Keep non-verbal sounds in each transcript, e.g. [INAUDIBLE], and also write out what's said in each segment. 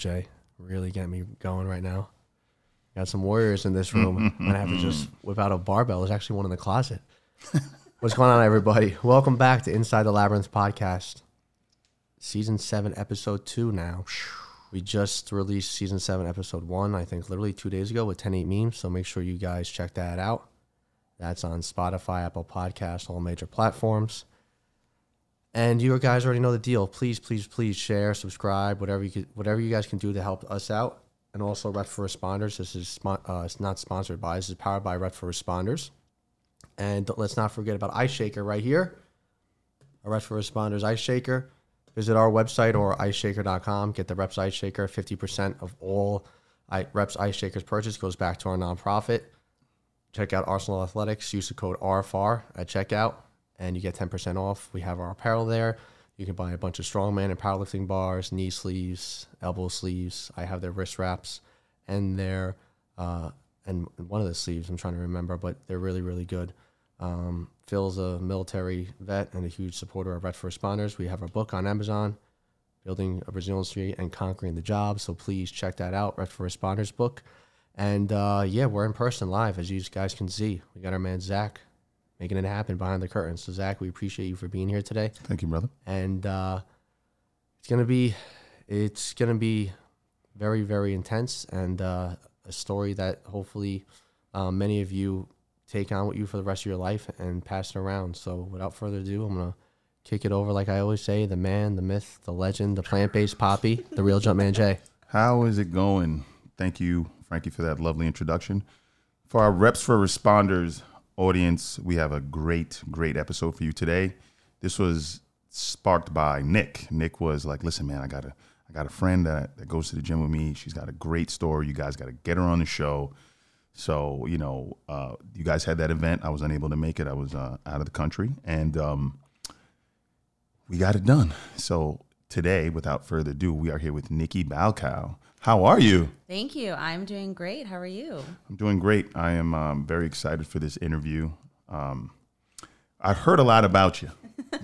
Jay. Really getting me going right now. Got some warriors in this room. [LAUGHS] I'm gonna have to just whip out a barbell. There's actually one in the closet. [LAUGHS] What's going on, everybody? Welcome back to Inside the Labyrinth podcast, season seven, episode two. Now, we just released season seven, episode one. I think literally two days ago with 10-8 memes. So make sure you guys check that out. That's on Spotify, Apple Podcasts, all major platforms. And you guys already know the deal. Please, please, please share, subscribe, whatever you could, whatever you guys can do to help us out. And also, Reps for Responders. This is uh, it's not sponsored by. This is powered by Reps for Responders. And let's not forget about Ice Shaker right here. A Reps for Responders Ice Shaker. Visit our website or iceshaker.com. Get the Reps Ice Shaker. Fifty percent of all I, Reps Ice Shakers purchase goes back to our nonprofit. Check out Arsenal Athletics. Use the code RFR at checkout and you get 10% off. We have our apparel there. You can buy a bunch of strongman and powerlifting bars, knee sleeves, elbow sleeves. I have their wrist wraps and their uh, and one of the sleeves I'm trying to remember, but they're really really good. Um, Phil's a military vet and a huge supporter of Reps for Responders. We have our book on Amazon, Building a Resiliency and Conquering the Job. So please check that out, Reps for Responders book. And uh, yeah, we're in person live, as you guys can see. We got our man Zach making it happen behind the curtains. So Zach, we appreciate you for being here today, Thank you, brother. and uh, it's gonna be it's gonna be very very intense and uh, a story that hopefully um, many of you take on with you for the rest of your life and pass it around. So without further ado, I'm gonna kick it over like I always say, the man, the myth, the legend, the plant-based poppy, the real Jumpman Jay. How is it going? Thank you, Frankie, for that lovely introduction. For our Reps for Responders audience, we have a great, great episode for you today. This was sparked by Nick. Nick was like, "Listen, man, I got a, I got a friend that, that goes to the gym with me. She's got a great story. You guys got to get her on the show." So, you know, uh, you guys had that event. I was unable to make it. I was uh, out of the country, and um, we got it done. So today, without further ado, we are here with Nikki Balcow. How are you? Thank you. I'm doing great. How are you? I'm doing great. I am um, very excited for this interview. Um, I've heard a lot about you.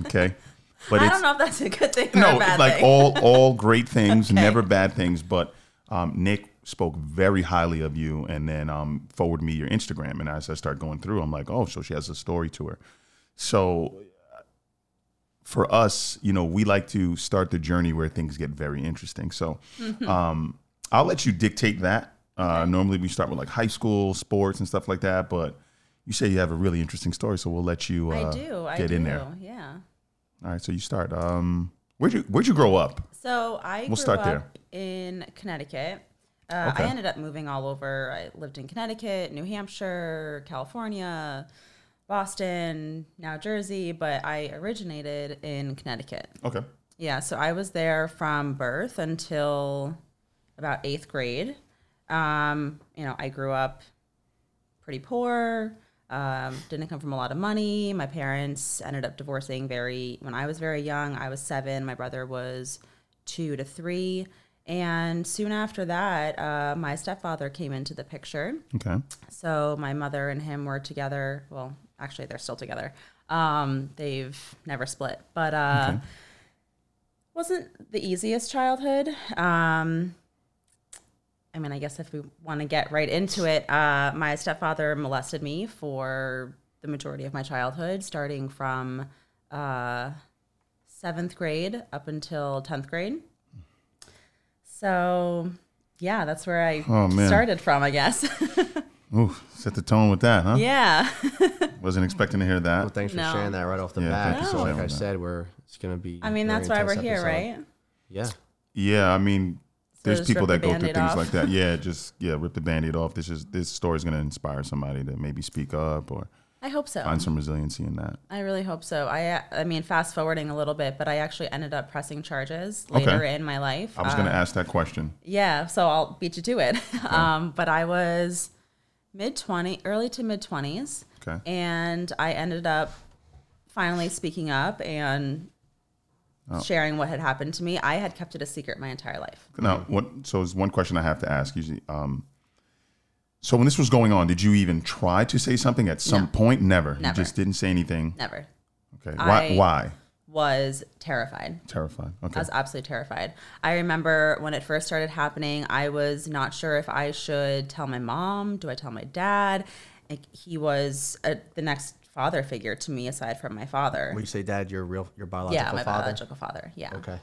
Okay, [LAUGHS] but I don't know if that's a good thing or no a bad like thing. all all great things, [LAUGHS] Okay. never bad things. But um, Nick spoke very highly of you, and then um, forwarded me your Instagram. And as I start going through, I'm like, oh, so she has a story to her. So for us, you know, we like to start the journey where things get very interesting. So Mm-hmm. um, I'll let you dictate that. Uh, Normally, we start with like high school sports and stuff like that, but you say you have a really interesting story, so we'll let you uh, I do. I get do. in there. Yeah. All right, so you start. Um, where'd you Where'd you grow up? So I We'll grew start there. up in Connecticut. Uh, Okay. I ended up moving all over. I lived in Connecticut, New Hampshire, California, Boston, now Jersey, but I originated in Connecticut. Okay. Yeah, so I was there from birth until about eighth grade. Um, you know, I grew up pretty poor. Um, didn't come from a lot of money. My parents ended up divorcing very when I was very young. I was seven. My brother was two to three, and soon after that, uh, my stepfather came into the picture. Okay. So my mother and him were together. Well, actually, they're still together. Um, they've never split, but uh, Okay. wasn't the easiest childhood. Um, I mean, I guess if we want to get right into it, uh, my stepfather molested me for the majority of my childhood, starting from uh, seventh grade up until tenth grade. So, yeah, that's where I Oh, started from, I guess. [LAUGHS] Ooh, set the tone with that, huh? yeah. [LAUGHS] Wasn't expecting to hear Well, that. thanks for No. sharing that right off the Yeah, bat. thank you So, for like I said, we're it's gonna be. I mean, that's why we're intense here, episode. right? Yeah. Yeah, I mean, there's just people that the go through things off. like that. Yeah, just [LAUGHS] yeah, rip the band-aid off. This is this story is going to inspire somebody to maybe speak up or I hope so. find some resiliency in that. I really hope so. I, I mean, fast forwarding a little bit, but I actually ended up pressing charges later Okay. in my life. I was going Uh, to ask that question. Yeah, so I'll beat you to it. [LAUGHS] um, but I was mid 20, early to mid 20s, Okay. and I ended up finally speaking up and Oh. sharing what had happened to me. I had kept it a secret my entire life. Now, what? So, there's one question I have to ask. Usually, um, so when this was going on, did you even try to say something at some No. point? Never. You Never. just didn't say anything. Never. Okay. Why? I- why? was terrified. Terrified. Okay. I was absolutely terrified. I remember when it first started happening, I was not sure if I should tell my mom. Do I tell my dad? Like, he was a, the next father figure to me aside from my father. When you say dad, your real your biological yeah, my father. biological father. Yeah. Okay.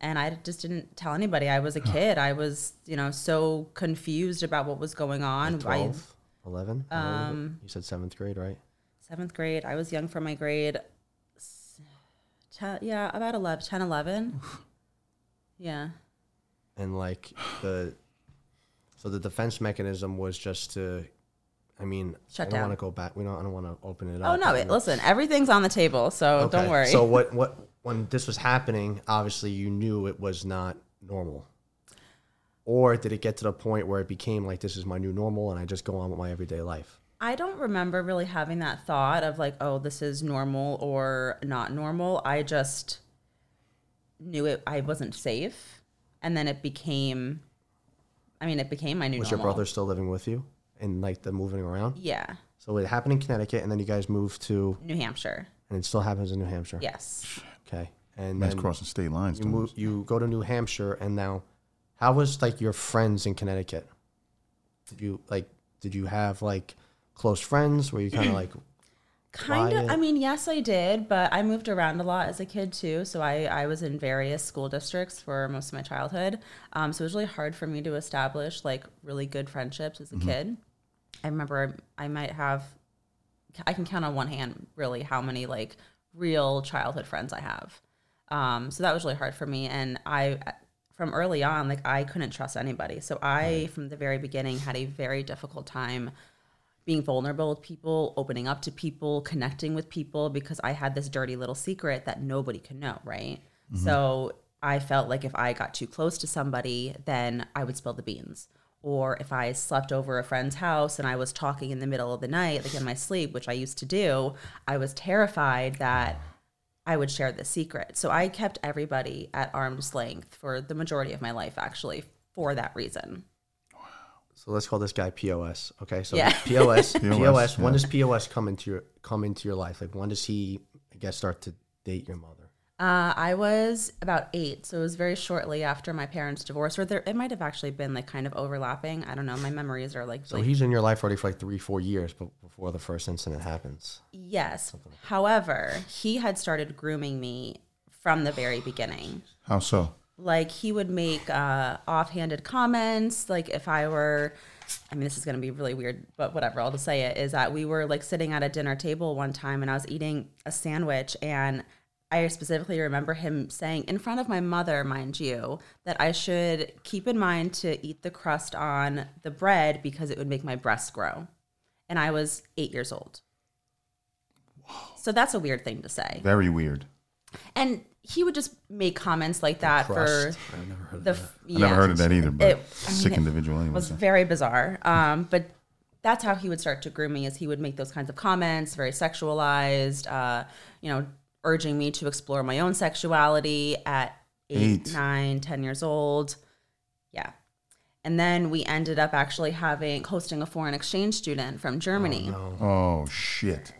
And I just didn't tell anybody. I was a kid. I was, you know, so confused about what was going on. I, 12, 11? Um, you said seventh grade, right? seventh grade. I was young for my grade. Ten, yeah, about 11, 10, 11. [SIGHS] yeah. And like the, so the defense mechanism was just to, I mean, Shut I don't down. want to go back. We don't. I don't want to open it oh, up. Oh no! It, listen, everything's on the table, so Okay. don't worry. So what? [LAUGHS] What? When this was happening, obviously you knew it was not normal. Or did it get to the point where it became like this is my new normal and I just go on with my everyday life? I don't remember really having that thought of like, oh, this is normal or not normal. I just knew it. I wasn't safe, and then it became. I mean, it became my new Was normal. your brother still living with you and like the moving around? Yeah, So it happened in Connecticut and then you guys moved to, New Hampshire. and it still happens in New Hampshire. Yes. Okay. And That's then crossing state lines. you doing move, you go to New Hampshire and now, how was like your friends in Connecticut? Did you like? Did you have like close friends? Were you kind of like Kind of. I mean, yes, I did, but I moved around a lot as a kid too. So I, I was in various school districts for most of my childhood. Um, so it was really hard for me to establish like really good friendships as a kid. I remember I might have, I can count on one hand really how many like real childhood friends I have. Um, so that was really hard for me. And I, from early on, like I couldn't trust anybody. So I, from the very beginning, had a very difficult time being vulnerable with people, opening up to people, connecting with people because I had this dirty little secret that nobody could know, right? Mm-hmm. So I felt like if I got too close to somebody, then I would spill the beans. Or if I slept over a friend's house and I was talking in the middle of the night, like in my sleep, which I used to do, I was terrified that I would share the secret. So I kept everybody at arm's length for the majority of my life, actually, for that reason. So let's call this guy POS. Okay, so Yeah. POS, POS. [LAUGHS] POS, When yeah. does POS come into your come into your life? Like when does he, I guess, start to date your mother? Uh, I was about eight, so it was very shortly after my parents' divorce, or there it might have actually been like kind of overlapping. I don't know. My memories are like, So like- he's in your life already for like three, four years, but before the first incident happens. yes. However, he had started grooming me from the very beginning. How so? Like he would make uh, offhanded comments. Like if I were, I mean, this is going to be really weird, but whatever. I'll just say it. Is that we were like sitting at a dinner table one time, and I was eating a sandwich, and I specifically remember him saying in front of my mother, mind you, that I should keep in mind to eat the crust on the bread because it would make my breasts grow, and I was eight years old. So that's a weird thing to say. Very weird. And he would just make comments like that for I've never heard of the. that. f- I never heard of that either, but It- I mean, sick it individual anyway. was so. very bizarre. Um, but that's how he would start to groom me. Is he would make those kinds of comments, very sexualized. Uh, you know, urging me to explore my own sexuality at eight, Eight. nine, ten years old. Yeah. And then we ended up actually having hosting a foreign exchange student from Germany. Oh shit!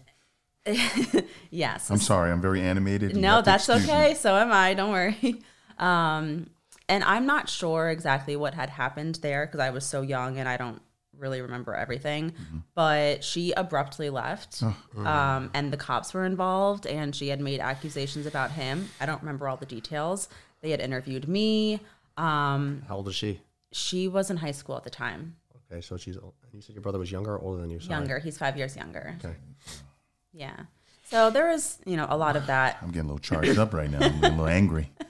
[LAUGHS] Yes. I'm sorry. I'm very animated. No, that's excuse me. okay. So am I. Don't worry. [LAUGHS] Um, and I'm not sure exactly what had happened there because I was so young and I don't really remember everything. Mm-hmm. But she abruptly left, Oh. um, and the cops were involved, and she had made accusations about him. I don't remember all the details. They had interviewed me. Um, How old is she? she was in high school at the time, Okay, so she's. You said your brother was younger or older than you? Sorry. younger. He's five years younger. Okay. Yeah. So there was, you know, a lot of [SIGHS] that. I'm getting a little charged up right now. I'm getting a little angry. [LAUGHS]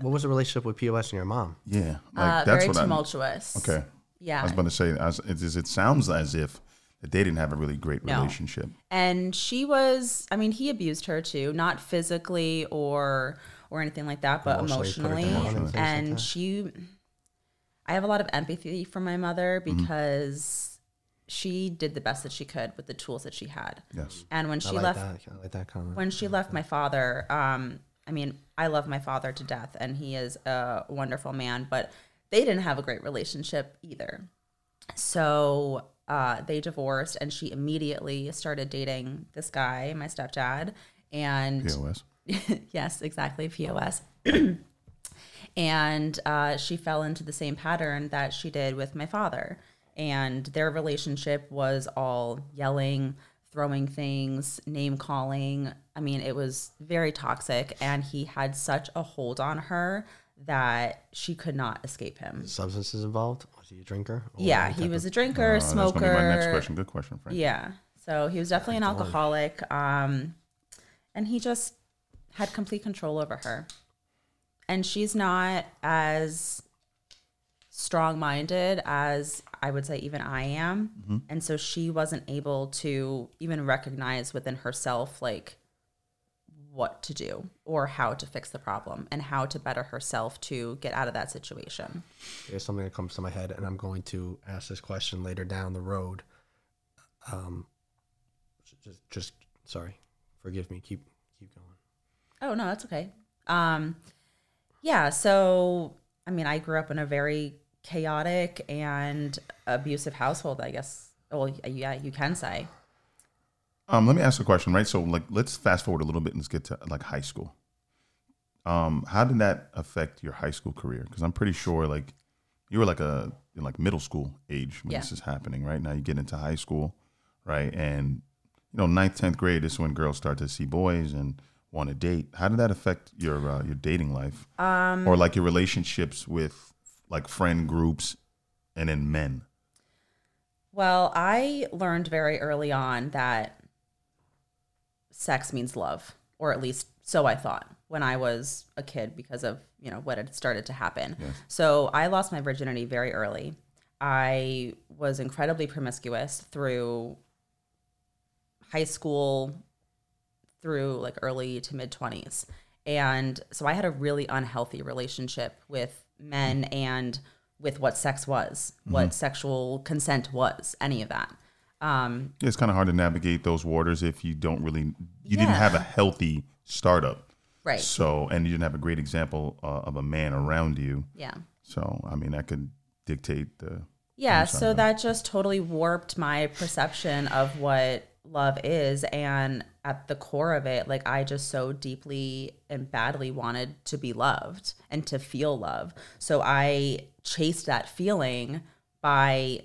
What was the relationship with POS and your mom? Yeah, like Uh, that's very what I. tumultuous. Okay. Yeah. I Yeah. was about to say. As, it, is- it sounds as if that they didn't have a really great No. relationship. and she was i mean he abused her too not physically or or anything like that but Emotionally, put her emotionally, down and things like and that. she i have a lot of empathy for my mother Mm-hmm. because she did the best that she could with the tools that she had Yes. and when I she like left that. I like that comment. when she left my father um i mean i love my father to death and he is a wonderful man but they didn't have a great relationship either so uh, they divorced and she immediately started dating this guy my stepdad and POS. [LAUGHS] yes, exactly, POS. [CLEARS THROAT] and uh, she fell into the same pattern that she did with my father. And their relationship was all yelling, throwing things, name calling. I mean, it was very toxic. And he had such a hold on her that she could not escape him. Substances involved? Was he a drinker? Yeah, he was of- a drinker, Uh, that's be my next smoker. question. Good question, Frank. Yeah. So he was definitely an alcoholic. Um, and he just had complete control over her. And she's not as strong minded as I would say even I am. And so she wasn't able to even recognize within herself like what to do or how to fix the problem and how to better herself to get out of that situation. There's something that comes to my head, and I'm going to ask this question later down the road. Um, just, just sorry, forgive me. Keep, keep going. Oh no, that's okay. Um, yeah. So I mean, I grew up in a very chaotic and abusive household. I guess. Well, yeah, you can say. Um, let me ask a question, right? So, like, let's fast forward a little bit and let's get to like high school. Um, how did that affect your high school career? Because I'm pretty sure, like, you were like a in like middle school age when Yeah. this is happening, right? Now you get into high school, right? And you know, ninth, tenth grade is when girls start to see boys and want to date. How did that affect your uh, your dating life, um, or like your relationships with like friend groups and in men? Well, I learned very early on that sex means love, or at least so I thought when I was a kid because of, you know, what had started to happen. So I lost my virginity very early. I was incredibly promiscuous through high school through like early to mid 20s. And so I had a really unhealthy relationship with men and with what sex was, what sexual consent was, any of that. Um, Yeah, it's kind of hard to navigate those waters if you don't really you didn't have a healthy startup. right. So, and you didn't have a great example uh, of a man around you. Yeah. So, I mean, that could dictate the. Yeah, so that just totally warped my perception of what love is. And at the core of it, like I just so deeply and badly wanted to be loved and to feel love. So I chased that feeling by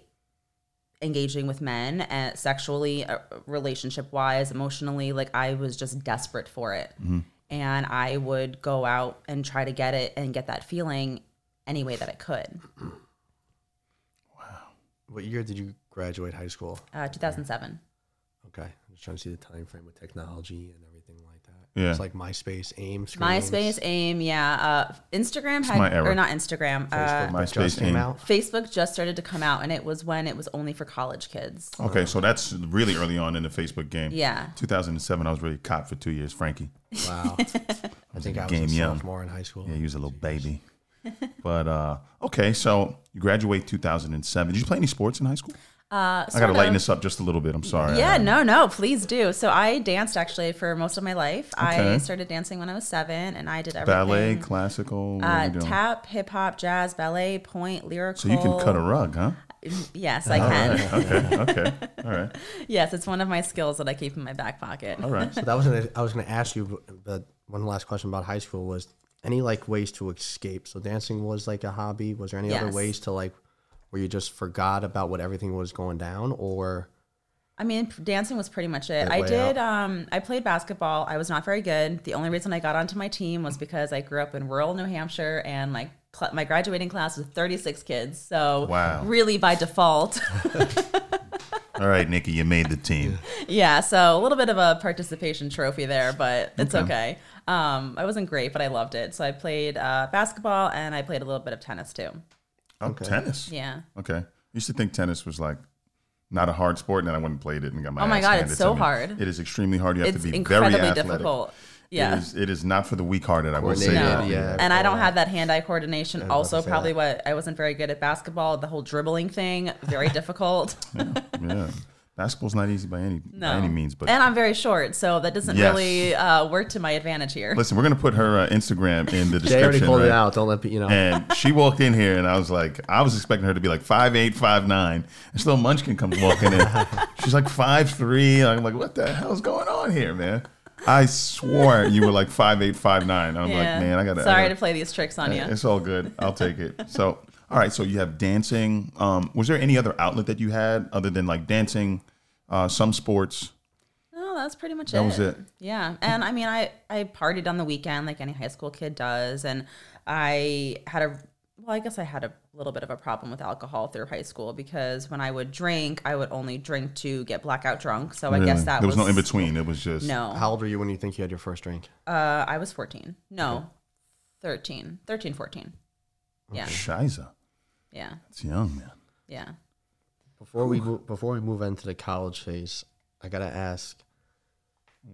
engaging with men and sexually, uh, relationship wise, emotionally. Like I was just desperate for it. And I would go out and try to get it and get that feeling any way that I could. Wow. What year did you graduate high school? Uh, 2007. Okay, I'm just trying to see the time frame with technology and everything like that. Yeah. It's like MySpace, AIM, screens, MySpace, AIM, yeah. Uh, Instagram had, my era. or not Instagram. Uh, Facebook MySpace, just came AIM. out. Facebook just started to come out, and it was when it was only for college kids. Okay, so that's really early on in the Facebook game. Yeah. 2007, I was really caught for two years, Frankie. Wow. [LAUGHS] I think I was game a young. sophomore in high school. Yeah, he was a little baby. but uh, okay, so you graduate 2007. Did you play any sports in high school? Uh, I got to lighten this up just a little bit. I'm sorry. Yeah, no, no, please do. So I danced actually for most of my life. I started dancing when I was seven, and I did everything. Ballet, classical. Uh, tap, hip hop, jazz, ballet, pointe, lyrical. So you can cut a rug, huh? Yes, I can. okay, [LAUGHS] okay, all right, Yes, it's one of my skills that I keep in my back pocket. all right. So that was gonna, I was going to ask you, but one last question about high school was any like ways to escape. So dancing was like a hobby. Was there any other ways to like where you just forgot about what everything was going down, or I mean, dancing was pretty much it. I did. Um, I played basketball. I was not very good. The only reason I got onto my team was because I grew up in rural New Hampshire, and my cl- my graduating class was 36 kids. So Wow. really by default, [LAUGHS] [LAUGHS] All right, Nikki, you made the team. yeah. So a little bit of a participation trophy there, but it's Okay. okay. Um, I wasn't great, but I loved it. So I played uh, basketball and I played a little bit of tennis too. Oh, tennis. Yeah. Okay. I Used to think tennis was like not a hard sport, and then I went and played it and got my. Oh my ass God, it's so me. hard. It is extremely hard. You have It's to be incredibly very athletic. difficult. Yeah. It is, it is not for the weak-hearted. I will say Coordinated, that. yeah. and I don't have that hand-eye coordination. Also, probably that. what I wasn't very good at basketball. The whole dribbling thing, very [LAUGHS] difficult. Yeah. Basketball's not easy by any No, by any means, but and I'm very short, so that doesn't Yes. really uh, work to my advantage here. listen, we're gonna put her uh, Instagram in the description. [LAUGHS] Jay already description. pulled right? it out. Don't let pe- you know. And she walked in here, and I was like, I was expecting her to be like five eight, five nine. This little munchkin comes walking in. [LAUGHS] She's like five three. I'm like, what the hell's going on here, man? I swore you were like five eight, five nine. I'm like, man, I got to. Sorry to play these tricks on you. It's all good. I'll take it. So, all right. So you have dancing. Um, was there any other outlet that you had other than like dancing, uh, some sports? No, that's pretty much That it. That was it. Yeah, and I mean, I I partied on the weekend like any high school kid does, and I had a well, I guess I had a little bit of a problem with alcohol through high school because when I would drink, I would only drink to get blackout drunk. So I guess that there was, no in between. It was just No, How old were you when you think you had your first drink? uh, I was 14. No, 13, 13, 14. Yeah, Shiza. Yeah, It's young, man. yeah. Before we move, before we move into the college phase, I gotta ask,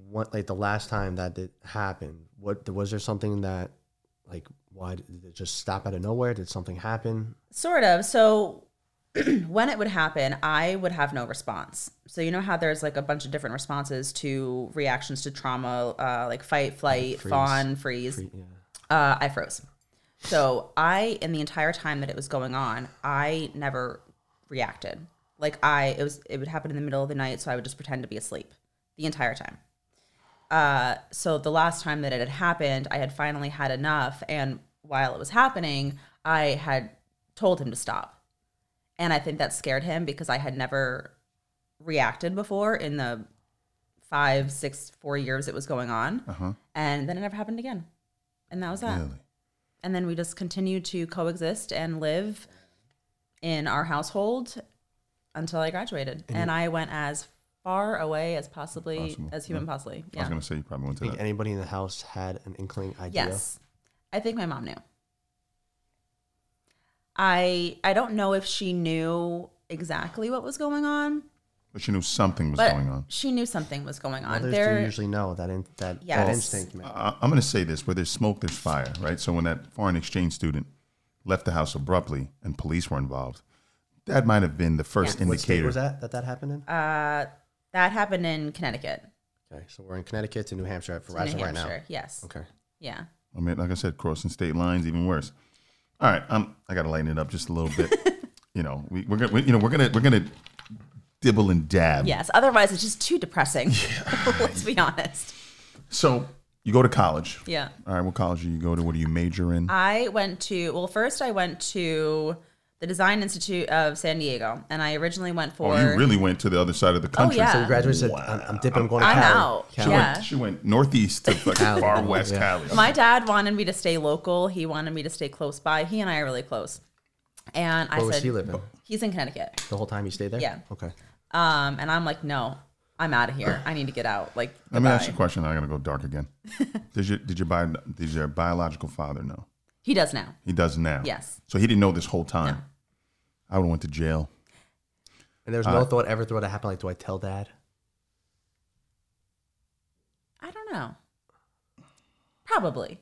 what like the last time that did happen? What was there something that like why did it just stop out of nowhere? Did something happen? Sort of. So [CLEARS THROAT] when it would happen, I would have no response. So you know how there's like a bunch of different responses to reactions to trauma, uh, like fight, flight, Freeze. fawn, freeze. Yeah. Uh, I froze. So I, in the entire time that it was going on, I never reacted. Like I, it was, it would happen in the middle of the night, so I would just pretend to be asleep the entire time. Uh, so the last time that it had happened, I had finally had enough, and while it was happening, I had told him to stop, and I think that scared him because I had never reacted before in the five, six, four years it was going on, Uh-huh. and then it never happened again, and that was that Really? And then we just continued to coexist and live in our household until I graduated. And, I went as far away as possibly Possible, as human possibly. I was gonna say you probably went to Think that. anybody in the house had an inkling idea? Yes. I think my mom knew. I I don't know if she knew exactly what was going on, But she knew something was but going on. she knew something was going on. Mothers there do usually know that in, that, that Yes. instinct. Man. I, I'm going to say this: where there's smoke, there's fire, right? So when that foreign exchange student left the house abruptly and police were involved, that might have been the first Yeah. What state indicator. was that that that happened in? uh that happened in Connecticut. okay, so we're in Connecticut to New Hampshire for New as of right Hampshire. now. Yes. Okay. Yeah. I mean, like I said, crossing state lines, even worse. All right, I'm. I got to lighten it up just a little bit. [LAUGHS] you know, we, we're gonna, we, you know, we're gonna, we're gonna dibble and dab. Yes. Otherwise it's just too depressing. [LAUGHS] Let's be honest. So you go to college. Yeah. All right, what college do you go to? What do you major in? I went to well, first I went to the Design Institute of San Diego, and I originally went for. oh, you really went to the other side of the oh, country. Oh, yeah. So you graduated. Said, I'm, I'm dipping. I'm going to I'm Cali. out. She Yeah. went, she went northeast to fucking far west Yeah. Cali. My dad wanted me to stay local. He wanted me to stay close by. He and I are really close, and I Where was said he living? he's in Connecticut. The whole time you stayed there? Yeah. Okay. Um, and I'm like, no, I'm out of here. I need to get out. Like, Let me ask you a question. I'm gonna go dark again. [LAUGHS] did your did your bio, did your biological father know? He does now. He does now. Yes. So he didn't know this whole time. No. I would have went to jail. And there was no thought ever through what happened. Like, do I tell dad? I don't know. Probably.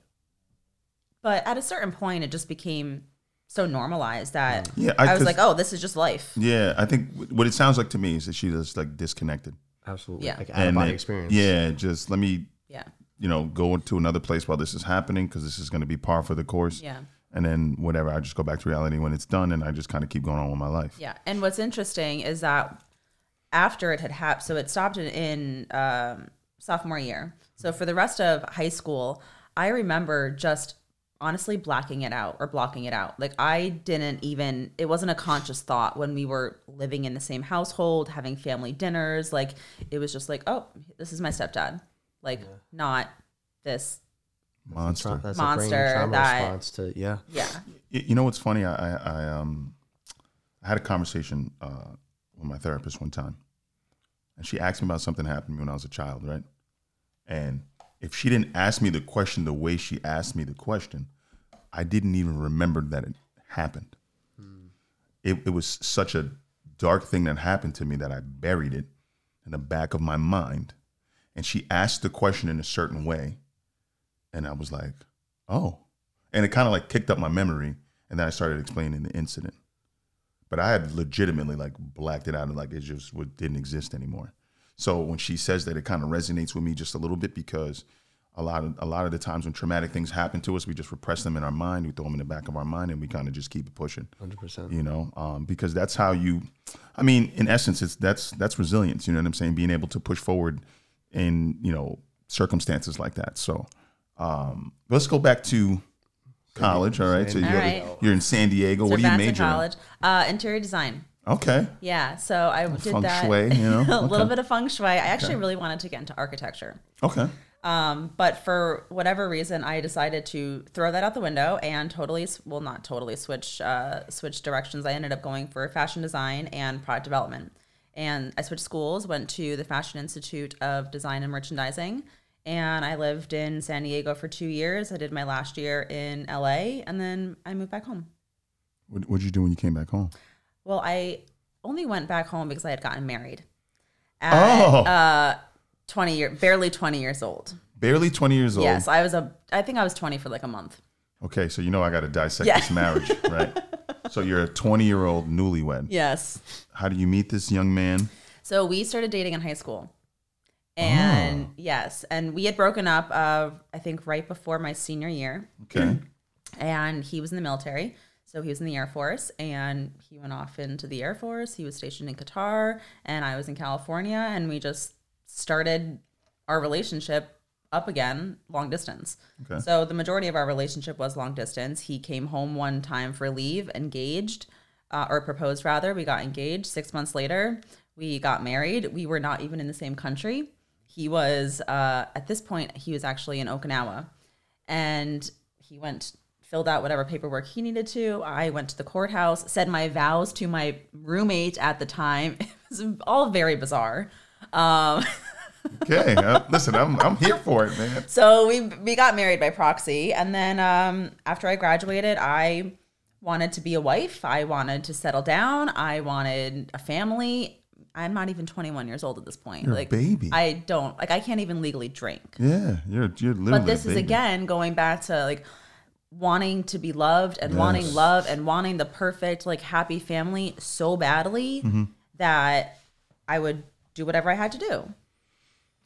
But at a certain point, it just became so normalized that Yeah, I- I, was 'cause- like, oh, this is just life. Yeah, I think what it sounds like to me is that she just like disconnected. Absolutely. Yeah. Like out of body then- experience. Yeah, just let me Yeah. you know go to another place while this is happening because this is going to be par for the course. Yeah. And then whatever, I just go back to reality when it's done, and I just kind of keep going on with my life. Yeah. And what's interesting is that after it had happened, so it stopped in, in um, sophomore year. So for the rest of high school, I remember just honestly blacking it out or blocking it out. Like I didn't even, it wasn't a conscious thought when we were living in the same household, having family dinners. Like it was just like, oh, this is my stepdad. Like not this. Monster. That's a Monster brain trauma that- response to yeah. Yeah. You know what's funny? I, I, I um I had a conversation uh, with my therapist one time, and she asked me about something that happened to me when I was a child, right? And if she didn't ask me the question the way she asked me the question, I didn't even remember that it happened. Hmm. It, it was such a dark thing that happened to me that I buried it in the back of my mind. And she asked the question in a certain way, and I was like, "Oh," and it kind of like kicked up my memory. And then i started explaining the incident. But i had legitimately like blacked it out. And like it just didn't exist anymore so when she says that it kind of resonates with me just a little bit because a lot of a lot of the times when traumatic things happen to us we just repress them in our mind we throw them in the back of our mind and we kind of just keep it pushing 100%. you know um, because that's how you i mean in essence it's that's that's resilience you know what i'm saying being able to push forward in you know circumstances like that. So um, let's go back to college. All right. So you're, Diego. you're in San Diego. what do you Cervantes major in? College, uh, interior design. Okay. Yeah, so I did feng that. shui, you know? [LAUGHS] a little bit of feng shui. I actually really wanted to get into architecture. Okay. Um, but for whatever reason, I decided to throw that out the window and totally, well, not totally switch, uh, switch directions. I ended up going for fashion design and product development. And I switched schools, went to the Fashion Institute of Design and Merchandising. And I lived in San Diego for two years. I did my last year in LA and then I moved back home. What did you do when you came back home? Well, I only went back home because I had gotten married at Oh. uh, 20 year, barely 20 years old. Barely 20 years old. Yes, I was a. I think I was 20 for like a month. Okay. So you know I got to dissect Yeah. this marriage, [LAUGHS] right? So you're a 20 year old newlywed. Yes. How do you meet this young man? So we started dating in high school, and Oh. yes, and we had broken up. Uh, I think right before my senior year, Okay. and he was in the military. So he was in the Air Force and he went off into the Air Force. He was stationed in Qatar and I was in California and we just started our relationship up again long distance. Okay. So the majority of our relationship was long distance. He came home one time for leave, engaged, uh, or proposed rather. We got engaged. Six months later, we got married. We were not even in the same country. He was uh, at this point he was actually in Okinawa, and he went filled out whatever paperwork he needed to. I went to the courthouse, said my vows to my roommate at the time. [LAUGHS] It was all very bizarre. Um, [LAUGHS] Okay. Uh, listen, I'm, I'm here for it, man. so we we got married by proxy, and then um, after I graduated, I wanted to be a wife. I wanted to settle down. I wanted a family. I'm not even 21 years old at this point. You're a like baby. I don't like. I can't even legally drink. Yeah. You're, you're literally. But this is again going back to like wanting to be loved and wanting love and wanting the perfect like happy family so badly Mm-hmm. that I would do whatever I had to do.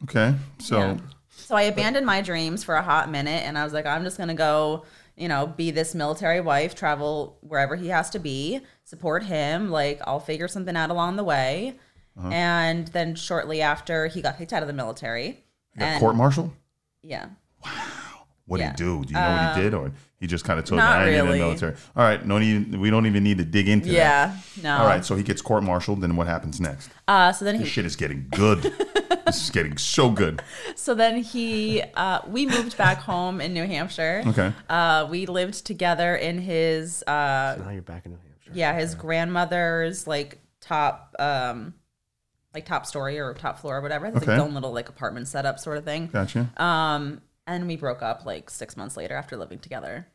Okay. So, Yeah. So I abandoned my dreams for a hot minute and I was like, I'm just gonna go, you know, be this military wife, travel wherever he has to be, support him. Like I'll figure something out along the way. Uh-huh. And then shortly after he got kicked out of the military. you got court martial? yeah. What Yeah. did he do? Do you know what he did, or he just kind of told you, not "I ain't in the military"? All right, no need. We don't even need to dig into that. Yeah. No. All right, so he gets court-martialed. Then what happens next? Uh so then This he shit is getting good. [LAUGHS] this is getting so good. so then he uh we moved back home in New Hampshire. Okay. Uh we lived together in his uh Now you're back in New Hampshire. yeah his grandmother's like top um like top story or top floor or whatever it's Okay. like his own little like apartment setup sort of thing Gotcha. um and we broke up like six months later after living together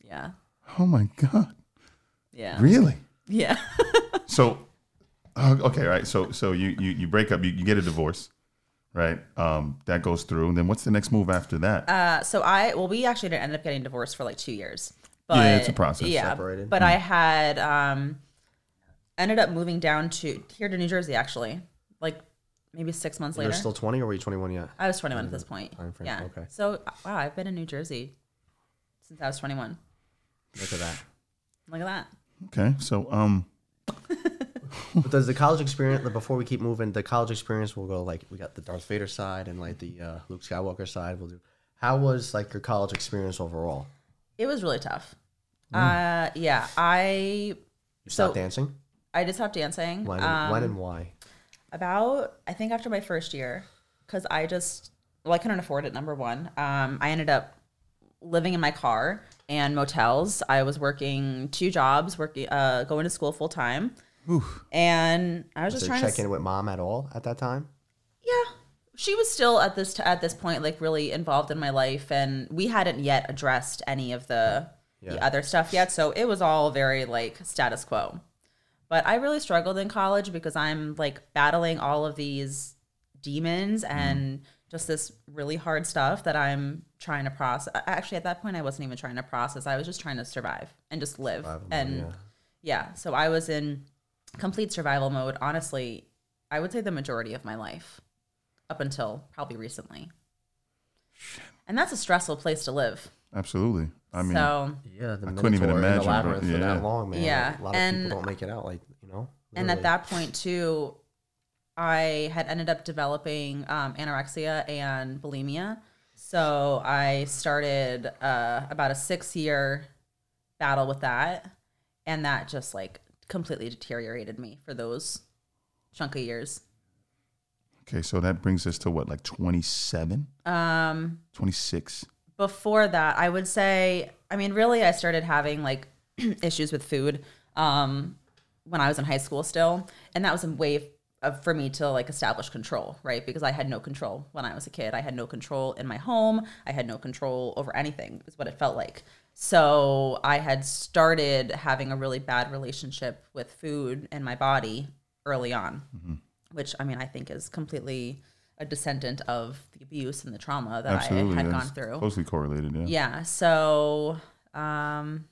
yeah oh my god. yeah Really? yeah [LAUGHS] So, uh, okay, right. So, so you you, you break up. You, you get a divorce, right? Um, that goes through. And then what's the next move after that? uh so i well we actually didn't end up getting divorced for like two years but Yeah, it's a process. yeah Separated. but i had um ended up moving down to here to new jersey actually like maybe six months later. You're still 20 or were you 21 yet? I was 21 at this point. time frame, Yeah. okay. So wow, I've been in New Jersey since I was 21. Look at that. Look at that. okay. So, um, [LAUGHS] But does the college experience, before we keep moving, the college experience we'll go like, we got the Darth Vader side and like the uh, Luke Skywalker side. We'll do. How was like your college experience overall? It was really tough. Uh, yeah. I You So- stopped dancing? I did stop dancing. When, um, when and why? About I think after my first year, because I just well I couldn't afford it. Number one, um, I ended up living in my car and motels. I was working two jobs, working uh, going to school full time, and I was just trying you to check in with mom at all at that time? Yeah, she was still at this at this point like really involved in my life, and we hadn't yet addressed any of the the other stuff yet, so it was all very like status quo. But I really struggled in college because I'm like battling all of these demons mm-hmm. and just this really hard stuff that I'm trying to process. Actually, at that point, I wasn't even trying to process. I was just trying to survive and just live. Survival mode, and yeah. yeah, so I was in complete survival mode. Honestly, I would say the majority of my life up until probably recently. And that's a stressful place to live. Absolutely. I mean, so, Yeah, the I couldn't even imagine, the labyrinth for Yeah. that long, man. Yeah, a lot of and- people don't make it out. Like you know, and at that point too, I had ended up developing um, anorexia and bulimia. So I started uh, about a six year battle with that. And that just like completely deteriorated me for those chunk of years. Okay, so that brings us to what, like 27? Um, 26? Before that, I would say, I mean, really, I started having like [CLEARS THROAT] issues with food um, when I was in high school still. And that was a way of, for me to like establish control, right? Because I had no control when I was a kid. I had no control in my home. I had no control over anything, is what it felt like. So I had started having a really bad relationship with food and my body early on, which I mean, I think is completely a descendant of the abuse and the trauma that Absolutely. I had that's gone through. Closely correlated, yeah. Yeah. So, um,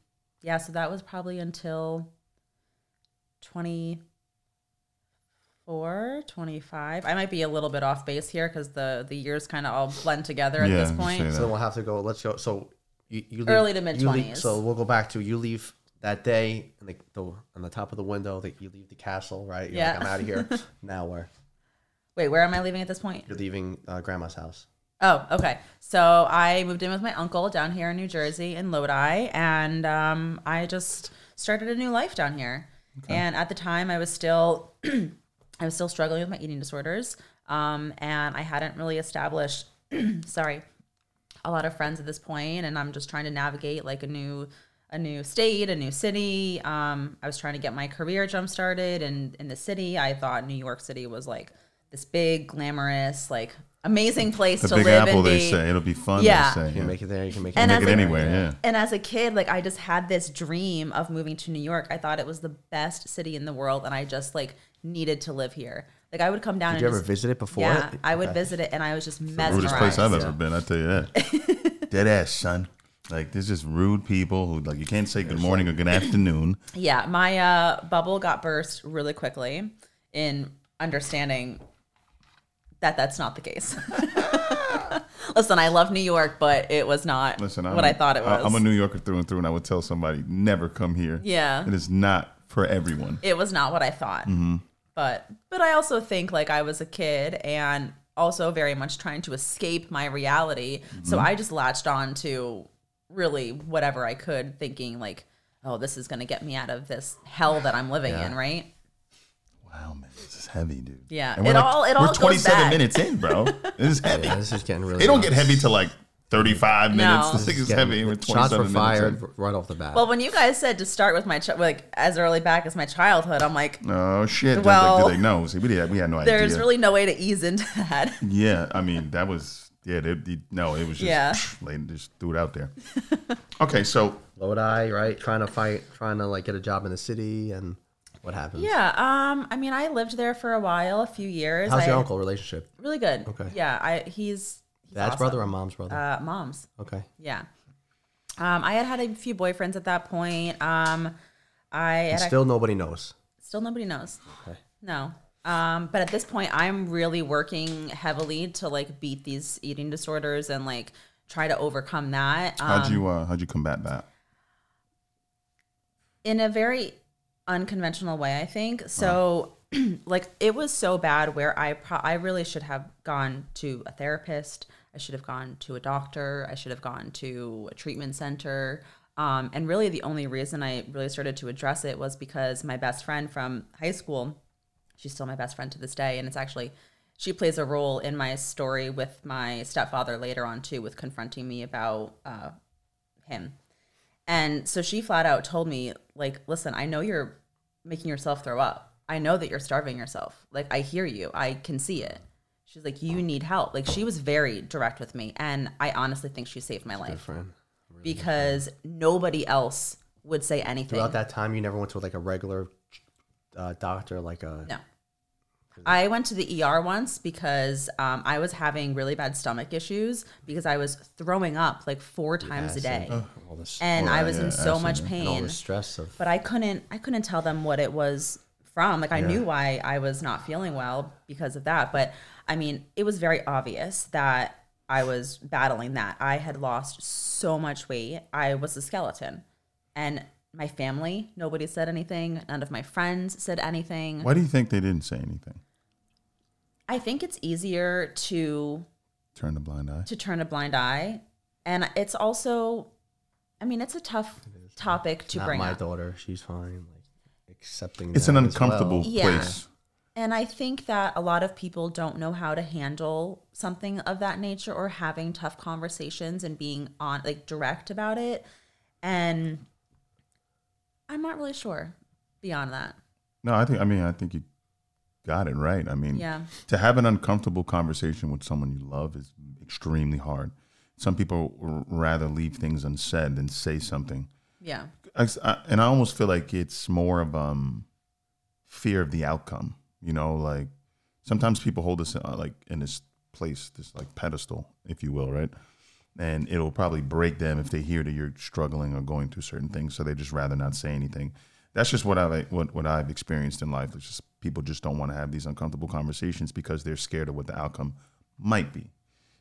yeah. So that was probably until 24, 25. I might be a little bit off base here because the the years kind of all blend together at Yeah, this point. So then we'll have to go. Let's go. So you, you leave, Early to mid-twenties. So we'll go back to you leave that day and the, the on the top of the window that you leave the castle, right? You're Yeah. like, I'm out of here. [LAUGHS] now where? Wait, where am I leaving at this point? You're leaving uh, grandma's house. Oh, okay. So I moved in with my uncle down here in New Jersey in Lodi, and um, I just started a new life down here. And at the time, I was still, [CLEARS THROAT] I was still struggling with my eating disorders, um, and I hadn't really established, [CLEARS THROAT] sorry, a lot of friends at this point. point, and I'm just trying to navigate like a new, a new state, a new city. Um, I was trying to get my career jump started, and in the city, I thought New York City was like this big, glamorous, like amazing place The to big live apple, and they be. say. It'll be fun, Yeah. they say. You can yeah. make it there. You can make it. And Make it a- anywhere, yeah. And as a kid, like I just had this dream of moving to New York. I thought it was the best city in the world, and I just like needed to live here. Like I would come down Did and you ever just, visit it before? yeah, it? I would Okay. visit it, and I was just mesmerized. The Rudest place I've Yeah. ever been, I tell you that. [LAUGHS] Dead ass, son. Like, there's just rude people who, like, you can't say good morning or good afternoon. Yeah, my uh, bubble got burst really quickly in understanding that that's not the case. [LAUGHS] Listen, I love New York, but it was not Listen, what I'm, I thought it was. I'm a New Yorker through and through, and I would tell somebody, never come here. Yeah. It is not for everyone. it was not what I thought. Mm-hmm. But but I also think like I was a kid and also very much trying to escape my reality. So Mm-hmm. I just latched on to really whatever I could, thinking like, oh, this is gonna get me out of this hell that I'm living Yeah. in, right? Wow, man, is heavy, dude. Yeah, And it we're all- it all We're goes 27 back. minutes in, bro. [LAUGHS] This is heavy. Yeah, this is getting really. They don't get heavy till like 35 minutes. No. This This thing is is getting- heavy. We're Shots were fired in. right off the bat. Well, when you guys said to start with my ch- like as early back as my childhood, I'm like, Oh shit! Well, like, do they know? See, we had we had no there's idea. There's really no way to ease into [LAUGHS] that. yeah, I mean that was yeah. They, they- no, it was just Yeah. [LAUGHS] like, just threw it out there. okay, so Lodi, right? Trying to fight, trying to like get a job in the city, and what happens? Yeah, um, I mean, I lived there for a while, a few years. How's I, your uncle relationship? Really good. Okay. Yeah, I he's, he's Dad's awesome. brother or mom's brother? Uh, mom's. okay. Yeah. Um, I had had a few boyfriends at that point. Um, I And had still nobody knows. still nobody knows. Okay. No. Um, but at this point, I'm really working heavily to like beat these eating disorders and like try to overcome that. Um, how'd you uh, how'd you combat that? in a very unconventional way, I think. So, [CLEARS THROAT] like, it was so bad where I pro- I really should have gone to a therapist. I should have gone to a doctor. I should have gone to a treatment center. Um, and really, the only reason I really started to address it was because my best friend from high school, she's still my best friend to this day, and it's actually she plays a role in my story with my stepfather later on too, with confronting me about uh, him. And so she flat out told me, like, listen, I know you're making yourself throw up. I know that you're starving yourself. Like, I hear you. I can see it. She's like, you need help. Like, she was very direct with me. And I honestly think she saved my life friend. because nobody else would say anything. Throughout that time, you never went to like a regular uh, doctor, like a. No. I went to the ER once because um, I was having really bad stomach issues because I was throwing up like four times a day. acid, And I was in so acid, much yeah. and all pain. the stress of. but I couldn't I couldn't tell them what it was from. Like I knew why I was not feeling well because of that, but I mean, it was very obvious that I was battling that. I had lost so much weight. I was a skeleton. And my family, nobody said anything. None of my friends said anything. Why do you think they didn't say anything? I think it's easier to Turn a blind eye. to turn a blind eye, and it's also, I mean, it's a tough topic to Not bring my up. daughter. She's fine. Like accepting. It's an as uncomfortable well. Yeah. place. And I think that a lot of people don't know how to handle something of that nature or having tough conversations and being on like direct about it. And I'm not really sure beyond that. No, I think. I mean, I think you got it right. I mean, Yeah. to have an uncomfortable conversation with someone you love is extremely hard. Some people r- rather leave things unsaid than say something. Yeah. I, I- and I almost feel like it's more of um fear of the outcome. You know, like sometimes people hold us uh, like in this place, this like pedestal, if you will, right? And it'll probably break them if they hear that you're struggling or going through certain things, so they just rather not say anything. That's just what I've what, what I've experienced in life. It's just people just don't want to have these uncomfortable conversations because they're scared of what the outcome might be,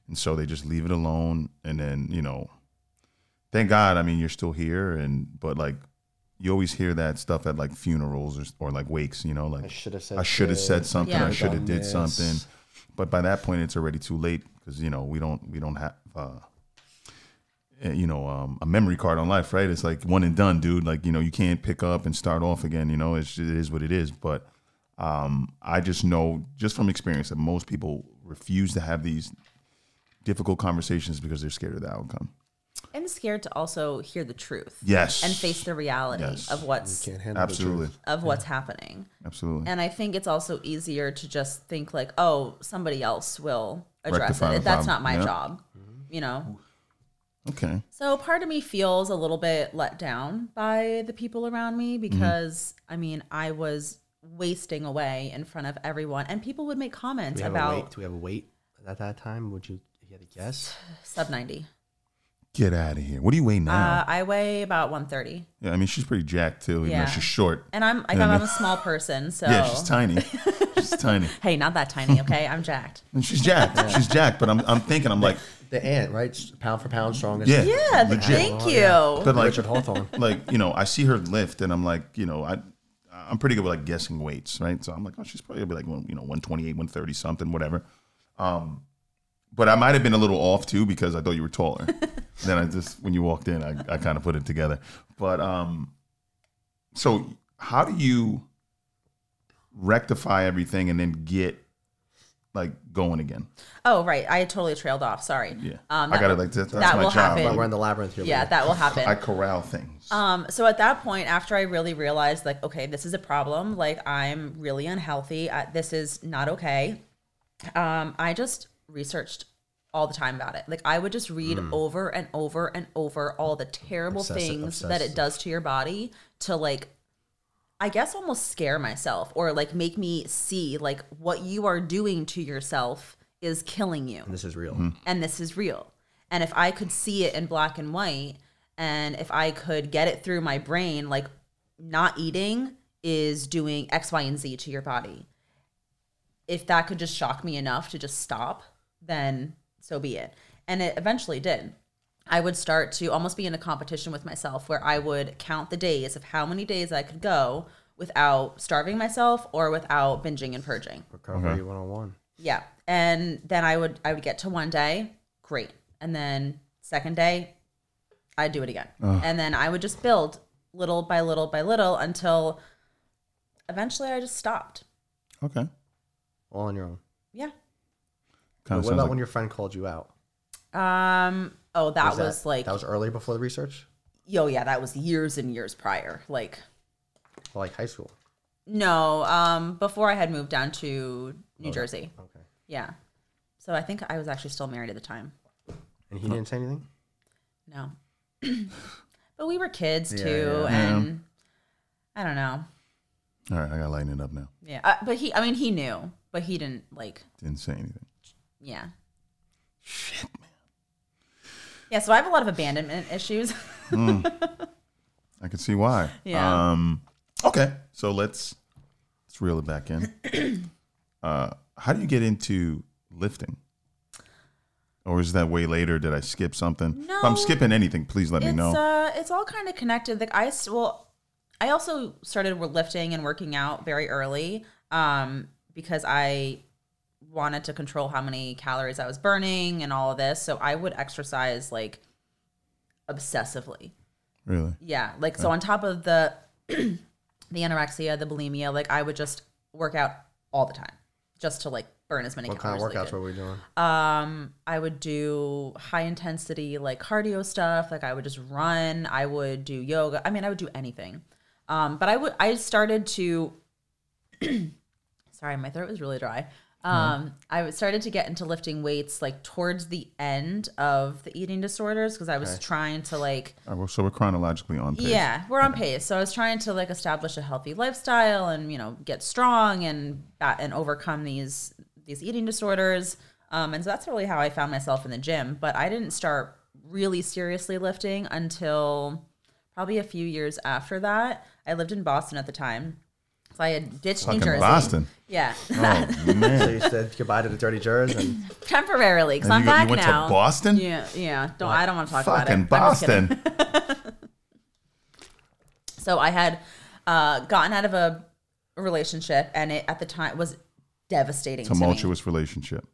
and so they just leave it alone. And then you know, thank God, I mean, you're still here, and but like you always hear that stuff at like funerals or, or like wakes, you know, like I should have said. I should have said something, Yeah. I should have did this. something, but by that point, it's already too late because you know we don't we don't have. Uh, you know, um, a memory card on life, right? It's like one and done, dude. Like, you know, you can't pick up and start off again. You know, it's, it is what it is. But um, I just know, just from experience, that most people refuse to have these difficult conversations because they're scared of the outcome. And scared to also hear the truth. Yes. And face the reality Yes. of what's Can't Absolutely. Of what's happening. Absolutely. And I think it's also easier to just think like, oh, somebody else will address Rectify it. That's not my Yeah. job. You know? Okay. So part of me feels a little bit let down by the people around Mm-hmm. me because I mean, I was wasting away in front of everyone and people would make comments we have about Do we have a weight at that time? Would you, you had a guess? sub 90. Get out of here. What do you weigh now? Uh, I weigh about 130. yeah, I mean, she's pretty jacked too, even yeah. though she's short. And I'm like Yeah, I'm a small person, [LAUGHS] so Yeah, she's tiny. [LAUGHS] she's tiny. hey, not that tiny, okay? I'm jacked. And she's jacked. [LAUGHS] She's jacked, but I'm, I'm thinking, I'm like, The ant, right? Pound for pound, strongest. Yeah. Yeah, Legit. thank Oh, you. yeah. but like, Richard Hawthorne. like you know, I see her lift, and I'm like, you know, I I'm pretty good with like guessing weights, right? So I'm like, oh, she's probably gonna be like, one- you know, 128, 130 something, whatever. Um, but I might have been a little off too because I thought you were taller. [LAUGHS] then I just when you walked in, I, I kind of put it together. But um, so how do you rectify everything and then get like going again? Oh, right. I totally trailed off. Sorry. Yeah, Um, I got to will- like that, that's that my will job. happen. But we're in the labyrinth here. Yeah, Leah. that will happen. [LAUGHS] I corral things. Um, so at that point, after I really realized, like, okay, this is a problem. Like, I'm really unhealthy. I, this is not okay. Um, I just researched all the time about it. Like, I would just read over and over and over all the terrible Obsessive- things that it does to your body to like, I guess almost scare myself or like make me see like what you are doing to yourself is killing you And this is real. Mm-hmm. and this is real. And if I could see it in black and white, and if I could get it through my brain, like not eating is doing X, Y, and Z to your body. If that could just shock me enough to just stop, then so be it. And it eventually did. I would start to almost be in a competition with myself where I would count the days of how many days I could go without starving myself or without binging and purging. Recovery 101. Yeah. And then I would I would get to one day, great. And then second day, I'd do it again. And then I would just build little by little by little until eventually I just stopped. okay, All on your own. Yeah. kind what about like when your friend called you out? Um oh that was, like that was early before the research? yo yeah, that was years and years prior. Like like high school. no, um before I had moved down to New Jersey. Okay. Yeah. So I think I was actually still married at the time. And he didn't say anything? No. [CLEARS THROAT] but we were kids Yeah, too yeah. and I don't know. all right. I got to lighten it up now. Yeah, uh, but he, I mean, he knew, but he didn't like, Didn't say anything. yeah. Shit, man. Yeah, so I have a lot of abandonment issues. [LAUGHS] I can see why. Yeah. Um, okay, so let's let's reel it back in. [CLEARS THROAT] uh, how do you get into lifting? Or is that way later? Did I skip something? If I'm skipping anything, please let me know. uh, it's all kind of connected. Like I well, I also started lifting and working out very early, um, because I wanted to control how many calories I was burning and all of this. So I would exercise like obsessively. Really? Yeah, like so on top of the [CLEARS THROAT] the anorexia, the bulimia, like I would just work out all the time just to like burn as many What kind calories. of as I workouts were we doing? Um, I would do high intensity like cardio stuff. Like I would just run. I would do yoga. I mean, I would do anything. Um, but I would. I started to. [CLEARS THROAT] sorry, my throat was really dry. Um, I started to get into lifting weights like towards the end of the eating disorders because I was Okay. trying to like All right, well, so we're chronologically on pace. yeah, we're on pace. So I was trying to like establish a healthy lifestyle and you know get strong and bat- and overcome these these eating disorders. Um, and so that's really how I found myself in the gym. But I didn't start really seriously lifting until probably a few years after that. I lived in Boston at the time, so I had ditched New Fucking Jersey. Boston. Yeah, Oh man. [LAUGHS] So you said goodbye to the dirty jers and temporarily because And I'm you, go- you back went now. to Boston? Yeah, yeah. Don't I don't want to talk about Fucking it. I'm just kidding. Boston. [LAUGHS] So I had uh, gotten out of a relationship, and it at the time was devastating. To me. tumultuous relationship.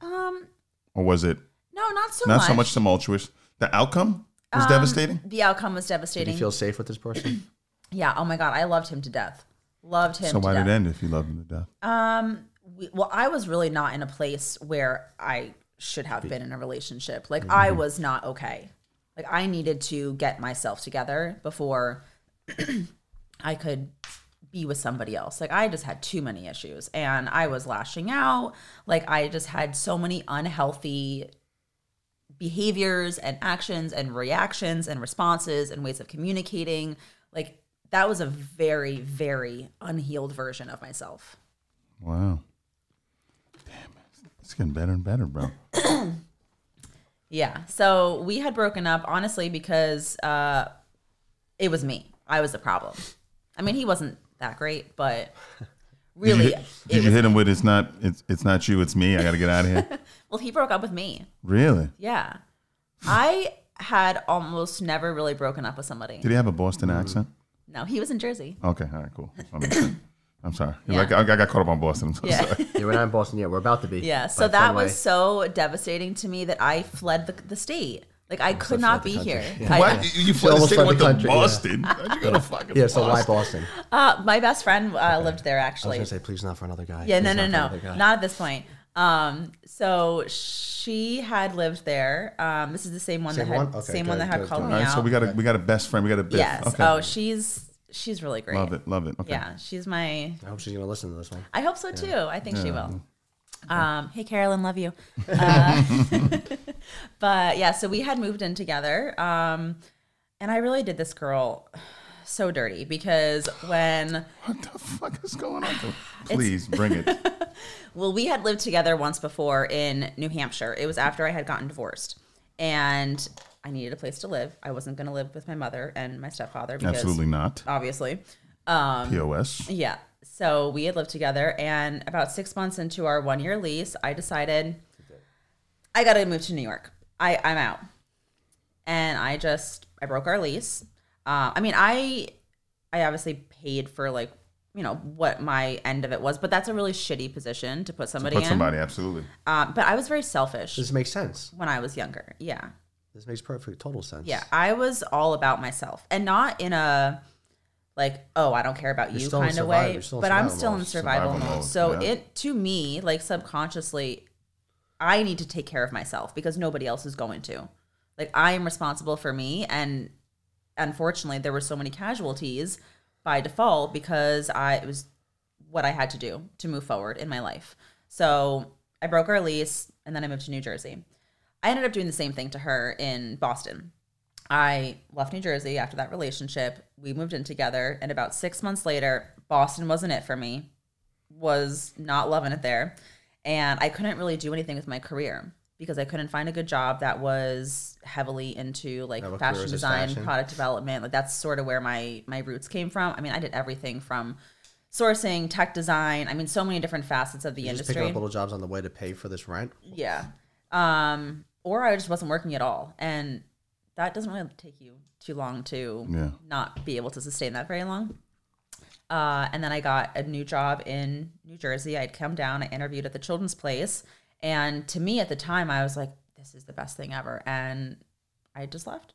Um, Or was it no, not so not much. so much tumultuous? The outcome was Um, devastating? The outcome was did devastating. you feel safe with this person? [CLEARS THROAT] yeah. Oh my god, I loved him to death. Loved him. So why did it end if you loved him to death? Um, we, well, I was really not in a place where I should have been in a relationship. Like Mm-hmm. I was not okay. Like I needed to get myself together before [CLEARS THROAT] I could be with somebody else. Like I just had too many issues and I was lashing out. Like I just had so many unhealthy behaviors and actions and reactions and responses and ways of communicating. Like that was a very very unhealed version of myself. Wow. Damn, it's getting better and better, bro. [CLEARS THROAT] Yeah. So we had broken up honestly because uh, it was me. I was the problem. I mean, he wasn't that great, but really, [LAUGHS] Did you, did you hit him with it's not it's it's not you, it's me. I got to get out of here. [LAUGHS] well, he broke up with me. really? Yeah. I had almost never really broken up with somebody. Did he have a Boston accent? No, he was in Jersey. Okay, all right, cool. Just wanna make sure. [COUGHS] I'm sorry. Yeah. Like, I, I got caught up on Boston. I'm so Yeah. sorry. yeah, we're not in Boston yet. We're about to be. Yeah. So that Fenway. was so devastating to me that I fled the, the state. Like I could not be here. country. [LAUGHS] I- What? You, you fled the state fled went the to country, yeah. Boston. [LAUGHS] You go to [LAUGHS] fucking Yeah, so why Boston? Boston? Uh, my best friend uh, lived there actually. I was gonna say, please not for another guy. Yeah, Please no, no, no, not at this point. Um, so she had lived there. Um, this is the same one Same that had one? Okay, same one that had good, called good. me All right, out. so we got a we got a best friend. We got a best. yes. Okay. Oh, she's she's really great. love it, love it. Okay. Yeah, she's my. I hope she's gonna listen to this one. I hope so too. I think she will. Um, hey, Carolyn, love you. [LAUGHS] Uh, [LAUGHS] but yeah, so we had moved in together. Um, and I really did this girl so dirty because when What the fuck is going on? [SIGHS] Please bring it. [LAUGHS] Well, we had lived together once before in New Hampshire. It was after I had gotten divorced. And I needed a place to live. I wasn't going to live with my mother and my stepfather because Absolutely not. obviously. Um, Pos. yeah. So we had lived together and about 6 months into our 1-year lease, I decided I got to move to New York. I I'm out. And I just I broke our lease. Uh, I mean, I I obviously paid for like you know what my end of it was, but that's a really shitty position to put somebody Put in. somebody. Absolutely. Um, but I was very selfish This makes sense. when I was younger. Yeah, This makes perfect, total sense. yeah, I was all about myself, and not in a like oh I don't care about You're you still in kind of survival- way. you're still in But I'm survival still in mode. survival, Survival mode. mode, So yeah. it to me like subconsciously, I need to take care of myself because nobody else is going to. Like I am responsible for me, and unfortunately, there were so many casualties by default because I it was what I had to do to move forward in my life. So I broke our lease, and then I moved to New Jersey. I ended up doing the same thing to her in Boston. I left New Jersey after that relationship. We moved in together, and about six months later, Boston wasn't it for me. Was not loving it there, and I couldn't really do anything with my career because I couldn't find a good job that was heavily into like Now, fashion design, fashion? product development. Like that's sort of where my my roots came from. I mean, I did everything from sourcing, tech design. I mean, so many different facets of the You're just industry. picking up little jobs on the way to pay for this rent. Yeah. Um, or I just wasn't working at all. And that doesn't really take you too long to Yeah. not be able to sustain that very long. Uh, and then I got a new job in New Jersey. I'd come down, I interviewed at the Children's Place. And to me at the time, I was like, this is the best thing ever. And I just left.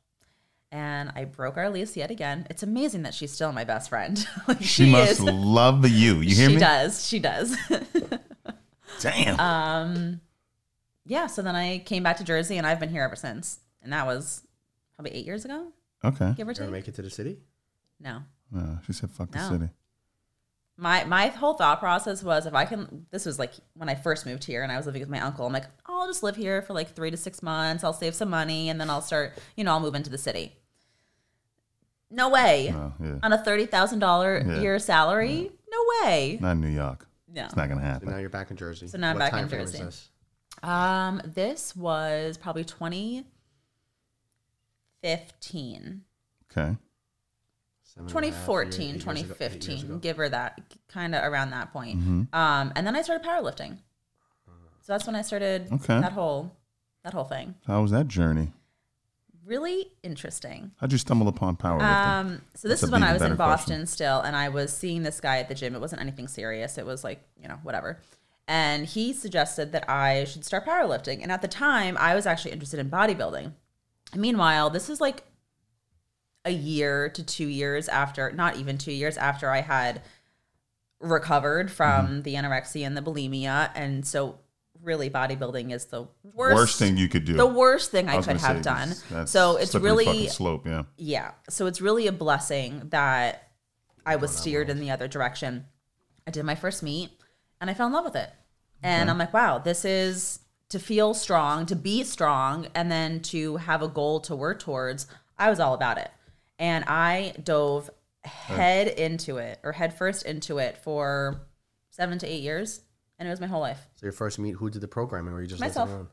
And I broke our lease yet again. It's amazing that she's still my best friend. [LAUGHS] like, She, must love you. You hear she me? She does. She does. [LAUGHS] Damn. Um, yeah. So then I came back to Jersey, and I've been here ever since. And that was probably eight years ago, okay. give or You ever take. make it to the city? No. No, she said, "Fuck the city." My my whole thought process was if I can. This was like when I first moved here, and I was living with my uncle. I'm like, oh, I'll just live here for like three to six months. I'll save some money, and then I'll start. You know, I'll move into the city. No way. No, yeah. On a thirty thousand dollar Yeah. year salary, no way. Not in New York. No. It's not gonna So happen. now you're back in Jersey. So now I'm What back in time frame is Jersey. this? Um, this was probably 2015, Okay. Seven and a half, 2014, eight ago- 2015, ago. give her that kind of around that point. Mm-hmm. Um, and then I started powerlifting. So that's when I started Okay. that whole that whole thing. How was that journey? Really interesting. How'd you stumble upon powerlifting? Um, so this That's is when I was in Boston question. still, and I was seeing this guy at the gym. It wasn't anything serious. It was like you know whatever. And he suggested that I should start powerlifting. And at the time, I was actually interested in bodybuilding. Meanwhile, this is like a year to two years after, not even two years after I had recovered from Mm-hmm. the anorexia and the bulimia. And so, really, bodybuilding is the worst, Worst thing you could do. the worst thing I, was could have done. So it's really slope. Yeah. yeah. So it's really a blessing that I was steered in the other direction. I did my first meet and I fell in love with it. And I'm like, wow, this is to feel strong, to be strong, and then to have a goal to work towards. I was all about it. And I dove head into it or head first into it for seven to eight years. And it was my whole life. So your first meet, who did the programming? Or you just Myself. listening?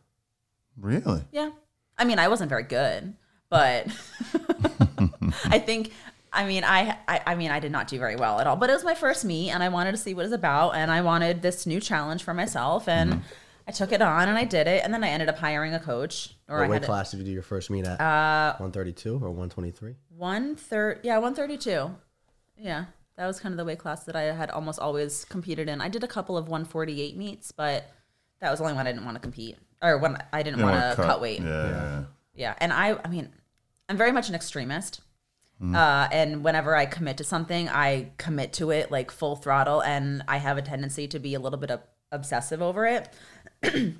Really? Yeah. I mean, I wasn't very good, but [LAUGHS] I think I mean I, I I mean I did not do very well at all. But it was my first meet and I wanted to see what it's about and I wanted this new challenge for myself and I took it on and I did it and then I ended up hiring a coach or What I weight had class did you do your first meet at? uh 132 or 123? One third yeah, one thirty two. Yeah. That was kind of the weight class that I had almost always competed in. I did a couple of 148 meets, but that was only when I didn't want to compete or when I didn't want to cut weight. Yeah. yeah. Yeah, and I, I mean, I'm very much an extremist. Uh, and whenever I commit to something, I commit to it like full throttle, and I have a tendency to be a little bit ob- obsessive over it. [CLEARS THROAT]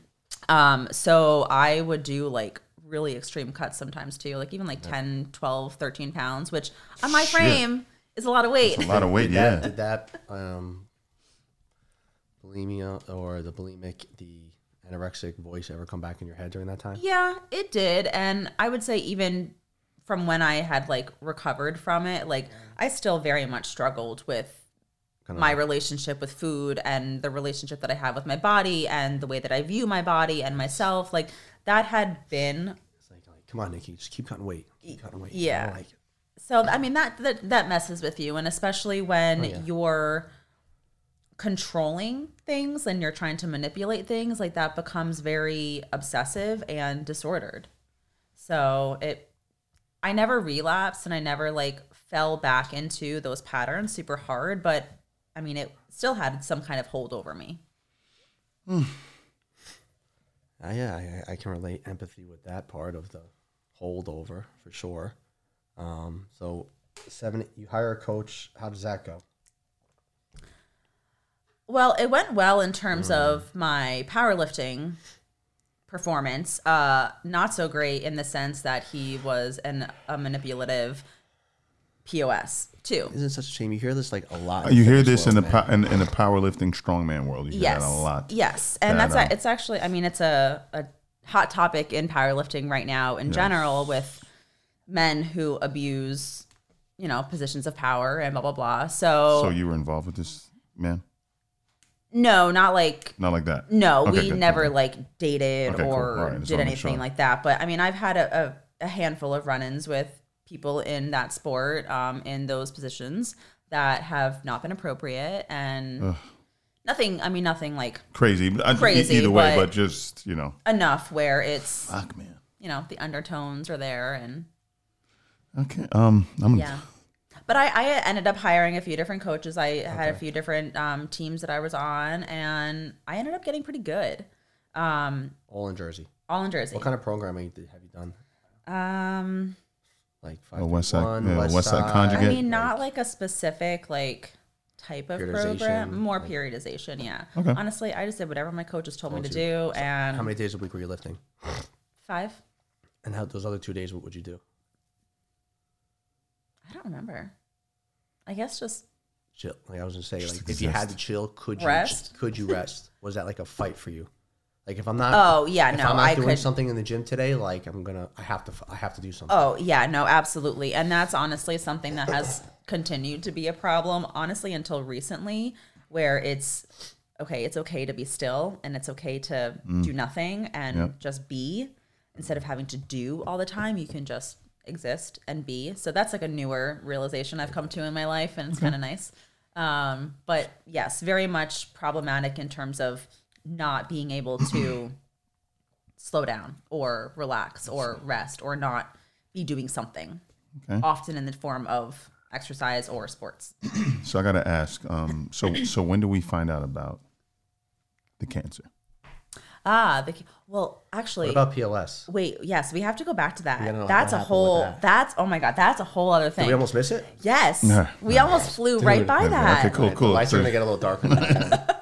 um, so I would do like really extreme cuts sometimes too, like even like 10, 12, 13 pounds, which on my Shit. frame is a lot of weight. A lot of weight. Did Yeah. that, did that um, bulimia or the bulimic, the anorexic voice ever come back in your head during that time? Yeah, it did. And I would say even from when I had like recovered from it, like I still very much struggled with Kind of my relationship with food and the relationship that I have with my body and the way that I view my body and myself. Like that had been It's like, like, come on, Nikki, just keep cutting weight. Keep cutting weight. Yeah. like it. so I mean that that, that messes with you and especially when Oh, yeah. you're controlling things and you're trying to manipulate things like that becomes very obsessive and disordered. So it I never relapsed and I never like fell back into those patterns super hard, but I mean it still had some kind of hold over me. Mm. Uh, yeah, I, I can relate empathy with that part of the holdover for sure. Um, so seven, you hire a coach. How does that go? Well, it went well in terms Mm. of my powerlifting performance. Uh, not so great in the sense that he was an a manipulative POS too. Isn't it such a shame? You hear this like a lot. Uh, You hear fitness this in the po- in, in the powerlifting strongman world. You hear Yes, that a lot. yes, and That, that's a, um, it's actually. I mean, it's a, a hot topic in powerlifting right now in general with men who abuse, you know, positions of power and blah blah blah. So, So you were involved with this man? no, not like Not like that. No, Okay, we good, never good. like dated Okay, or All right, just did anything sure. like that. But I mean, I've had a, a, a handful of run-ins with people in that sport, um, in those positions that have not been appropriate and nothing. I mean, nothing like Crazy. But I- Crazy, Either way, but- but just you know. enough where it's Fuck man. you know the undertones are there and Okay. Um. I'm. yeah. but I, I ended up hiring a few different coaches. I had a few different um, teams that I was on, and I ended up getting pretty good. Um, All in Jersey. all in Jersey. What kind of programming have you done? um, Like Oh, West Side- 531, yeah, West Side I Conjugate. mean, not like a specific like type of program, more like- periodization. Yeah. Okay. Honestly, I just did whatever my coaches told me to Told do, and How many days a week were you lifting? five. And how those other two days, what would you do? I don't remember. I guess just Chill. Like I was gonna say, Just like if you had to chill, could you Rest? could you rest? Was that like a fight for you? Like if I'm not, Oh, yeah, if no, I'm not I doing could- something in the gym today, like I'm gonna, I have to, I have to do something. Oh, yeah, no, absolutely. And that's honestly something that has continued to be a problem, honestly, until recently, where it's okay, it's okay to be still and it's okay to do nothing and Yep. just be instead of having to do all the time. You can just exist and be. So that's like a newer realization I've come to in my life, and it's kind of nice. Um, but yes, very much problematic in terms of not being able to [CLEARS THROAT] slow down or relax or rest or not be doing something Okay. often in the form of exercise or sports [CLEARS THROAT] So I got to ask. Um, so so when do we find out about the cancer? ah the well actually What about PLS? wait yes we have to go back to that gotta know what that's a whole that. that's oh my god that's a whole other Did thing we almost miss it? yes Nah, [LAUGHS] we almost flew right by Okay, that cool, cool. The lights are gonna get a little darker. [LAUGHS] [LAUGHS]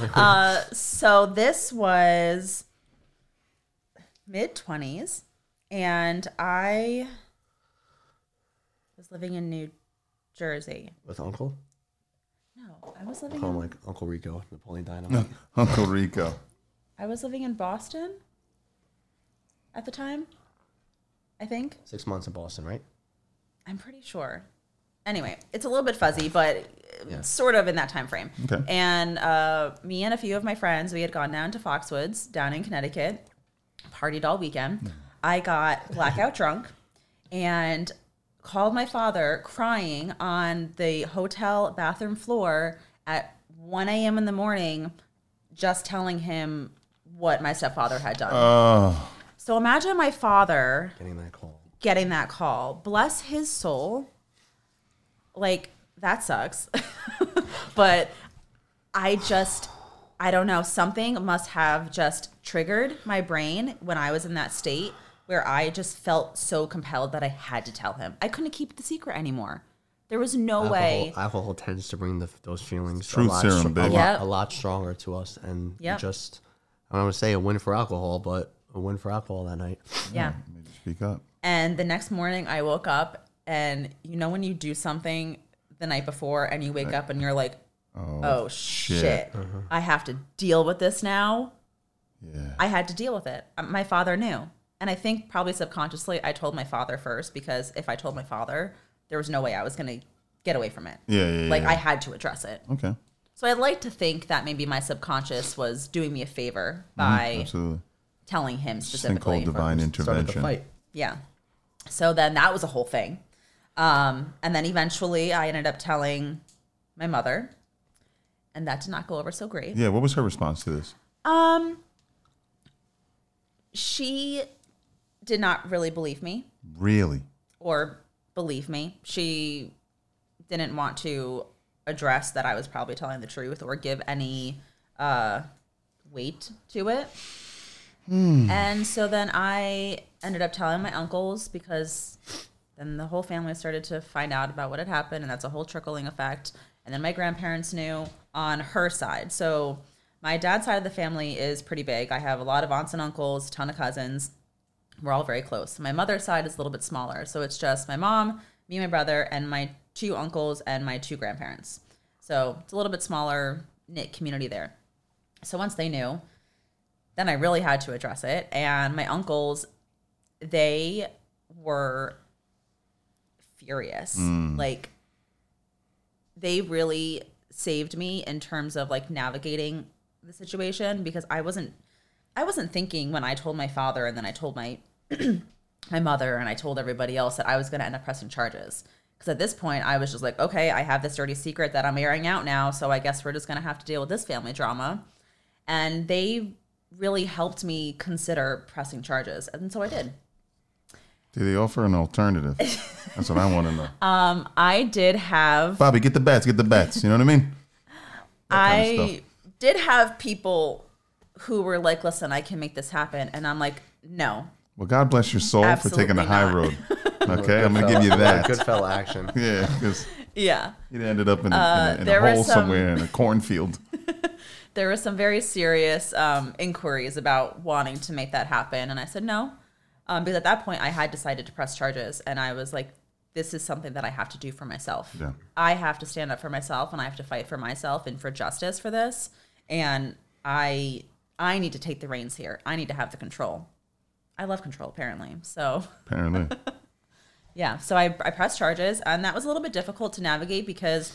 now. uh so this was mid 20s and i was living in new jersey With Uncle, no i was living call him in like Uncle Rico, Napoleon Dynamite. [LAUGHS] Uncle Rico. I was living in Boston at the time. I think. Six months in Boston, right? I'm pretty sure. Anyway, it's a little bit fuzzy, but Yeah. sort of in that time frame. Okay. And uh, me and a few of my friends, we had gone down to Foxwoods down in Connecticut, partied all weekend. I got blackout [LAUGHS] drunk and called my father crying on the hotel bathroom floor at 1 a.m. in the morning, just telling him what my stepfather had done. Oh, so imagine my father Getting that call. getting that call. Bless his soul. Like, that sucks. [LAUGHS] but I just, I don't know, something must have just triggered my brain when I was in that state where I just felt so compelled that I had to tell him. I couldn't keep the secret anymore. There was no Alcohol, way. alcohol tends to bring the, those feelings Truth a, lot, serum, str- a, baby. lot, a lot stronger to us, and Yep. just I don't want to say a win for alcohol, but a win for alcohol that night. Yeah. maybe speak up. And the next morning I woke up and you know when you do something the night before and you wake up and you're like, Oh, oh shit, shit. I have to deal with this now. yeah. I had to deal with it. Um, My father knew. And I think probably subconsciously I told my father first because if I told my father, there was no way I was going to get away from it. Yeah, yeah, yeah Like yeah. I had to address it. okay. So I'd like to think that maybe my subconscious was doing me a favor by Absolutely. telling him Sinkhole specifically. divine Started the intervention. fight. Yeah. So then that was a whole thing. Um, and then eventually I ended up telling my mother, and that did not go over so great. Yeah. What was her response to this? Um, she did not really believe me Really? or believe me. She didn't want to address that I was probably telling the truth or give any uh, weight to it. And so then I ended up telling my uncles because then the whole family started to find out about what had happened, and that's a whole trickling effect. And then my grandparents knew on her side. So my dad's side of the family is pretty big. I have a lot of aunts and uncles, a ton of cousins. We're all very close. My mother's side is a little bit smaller. So it's just my mom, me, my brother, and my two uncles and my two grandparents. So it's a little bit smaller knit community there. So once they knew, then I really had to address it. And my uncles, they were furious. Mm. Like, they really saved me in terms of like navigating the situation because I wasn't I wasn't thinking when I told my father and then I told my [CLEARS THROAT] my mother and I told everybody else that I was going to end up pressing charges. Because at this point, I was just like, okay, I have this dirty secret that I'm airing out now, so I guess we're just going to have to deal with this family drama. And they really helped me consider pressing charges, and so I did. Did they offer an alternative? That's what I want to know. [LAUGHS] Um, I did have Bobby, get the bets, get the bets. You know what I mean? That kind of I did have people who were like, "Listen, I can make this happen," and I'm like, "No, Well, God bless your soul for taking the Absolutely high not. road. [LAUGHS] Okay, I'm gonna give you that. Good fella action. [LAUGHS] Yeah, because yeah." it ended up in a, in a, in a there were hole some- somewhere in a cornfield. There were some very serious um, inquiries about wanting to make that happen, and I said no, um, because at that point I had decided to press charges, and I was like, "This is something that I have to do for myself. Yeah. I have to stand up for myself, and I have to fight for myself and for justice for this, and I I need to take the reins here. I need to have the control. I love control, apparently. So." Apparently, [LAUGHS] Yeah, so I, I pressed charges, and that was a little bit difficult to navigate because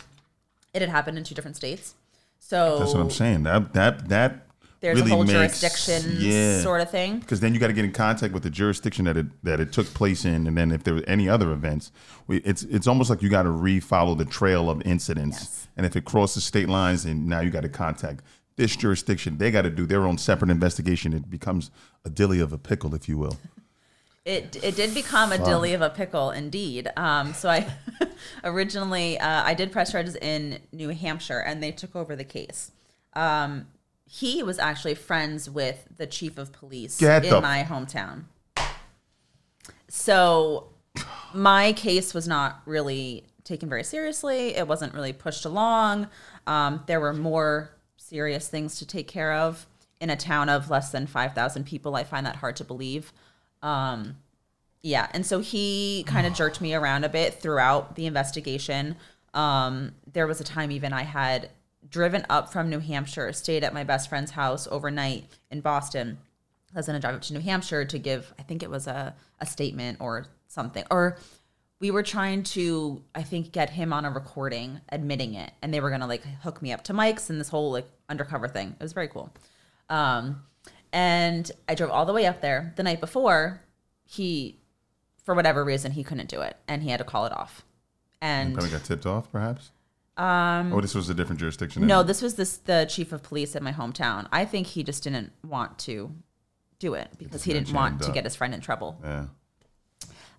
it had happened in two different states. So that's what I'm saying. That that that there's really a whole makes, jurisdiction yeah. sort of thing. because then you got to get in contact with the jurisdiction that it that it took place in, and then if there were any other events, we, it's it's almost like you got to refollow the trail of incidents, Yes. and if it crosses state lines, and now you got to contact this jurisdiction, they got to do their own separate investigation. It becomes a dilly of a pickle, if you will. It it did become a dilly of a pickle, indeed. Um, so I [LAUGHS] originally uh, I did press charges in New Hampshire, and they took over the case. Um, he was actually friends with the chief of police Get in the- my hometown. So my case was not really taken very seriously. It wasn't really pushed along. Um, there were more serious things to take care of in a town of less than 5,000 people. I find that hard to believe. Um, yeah, and so he kind of jerked me around a bit throughout the investigation. Um, there was a time even I had driven up from New Hampshire, stayed at my best friend's house overnight in Boston. I was going to drive up to New Hampshire to give, I think it was a, a statement or something. Or we were trying to, I think, get him on a recording admitting it. And they were going to like hook me up to mics and this whole like undercover thing. It was very cool. Um, and I drove all the way up there. The night before, he, for whatever reason, he couldn't do it and he had to call it off. And Probably got tipped off, perhaps. Um, oh, this was a different jurisdiction. no, this was this the chief of police in my hometown. I think he just didn't want to do it because he didn't jammed want to get his friend in trouble. Yeah.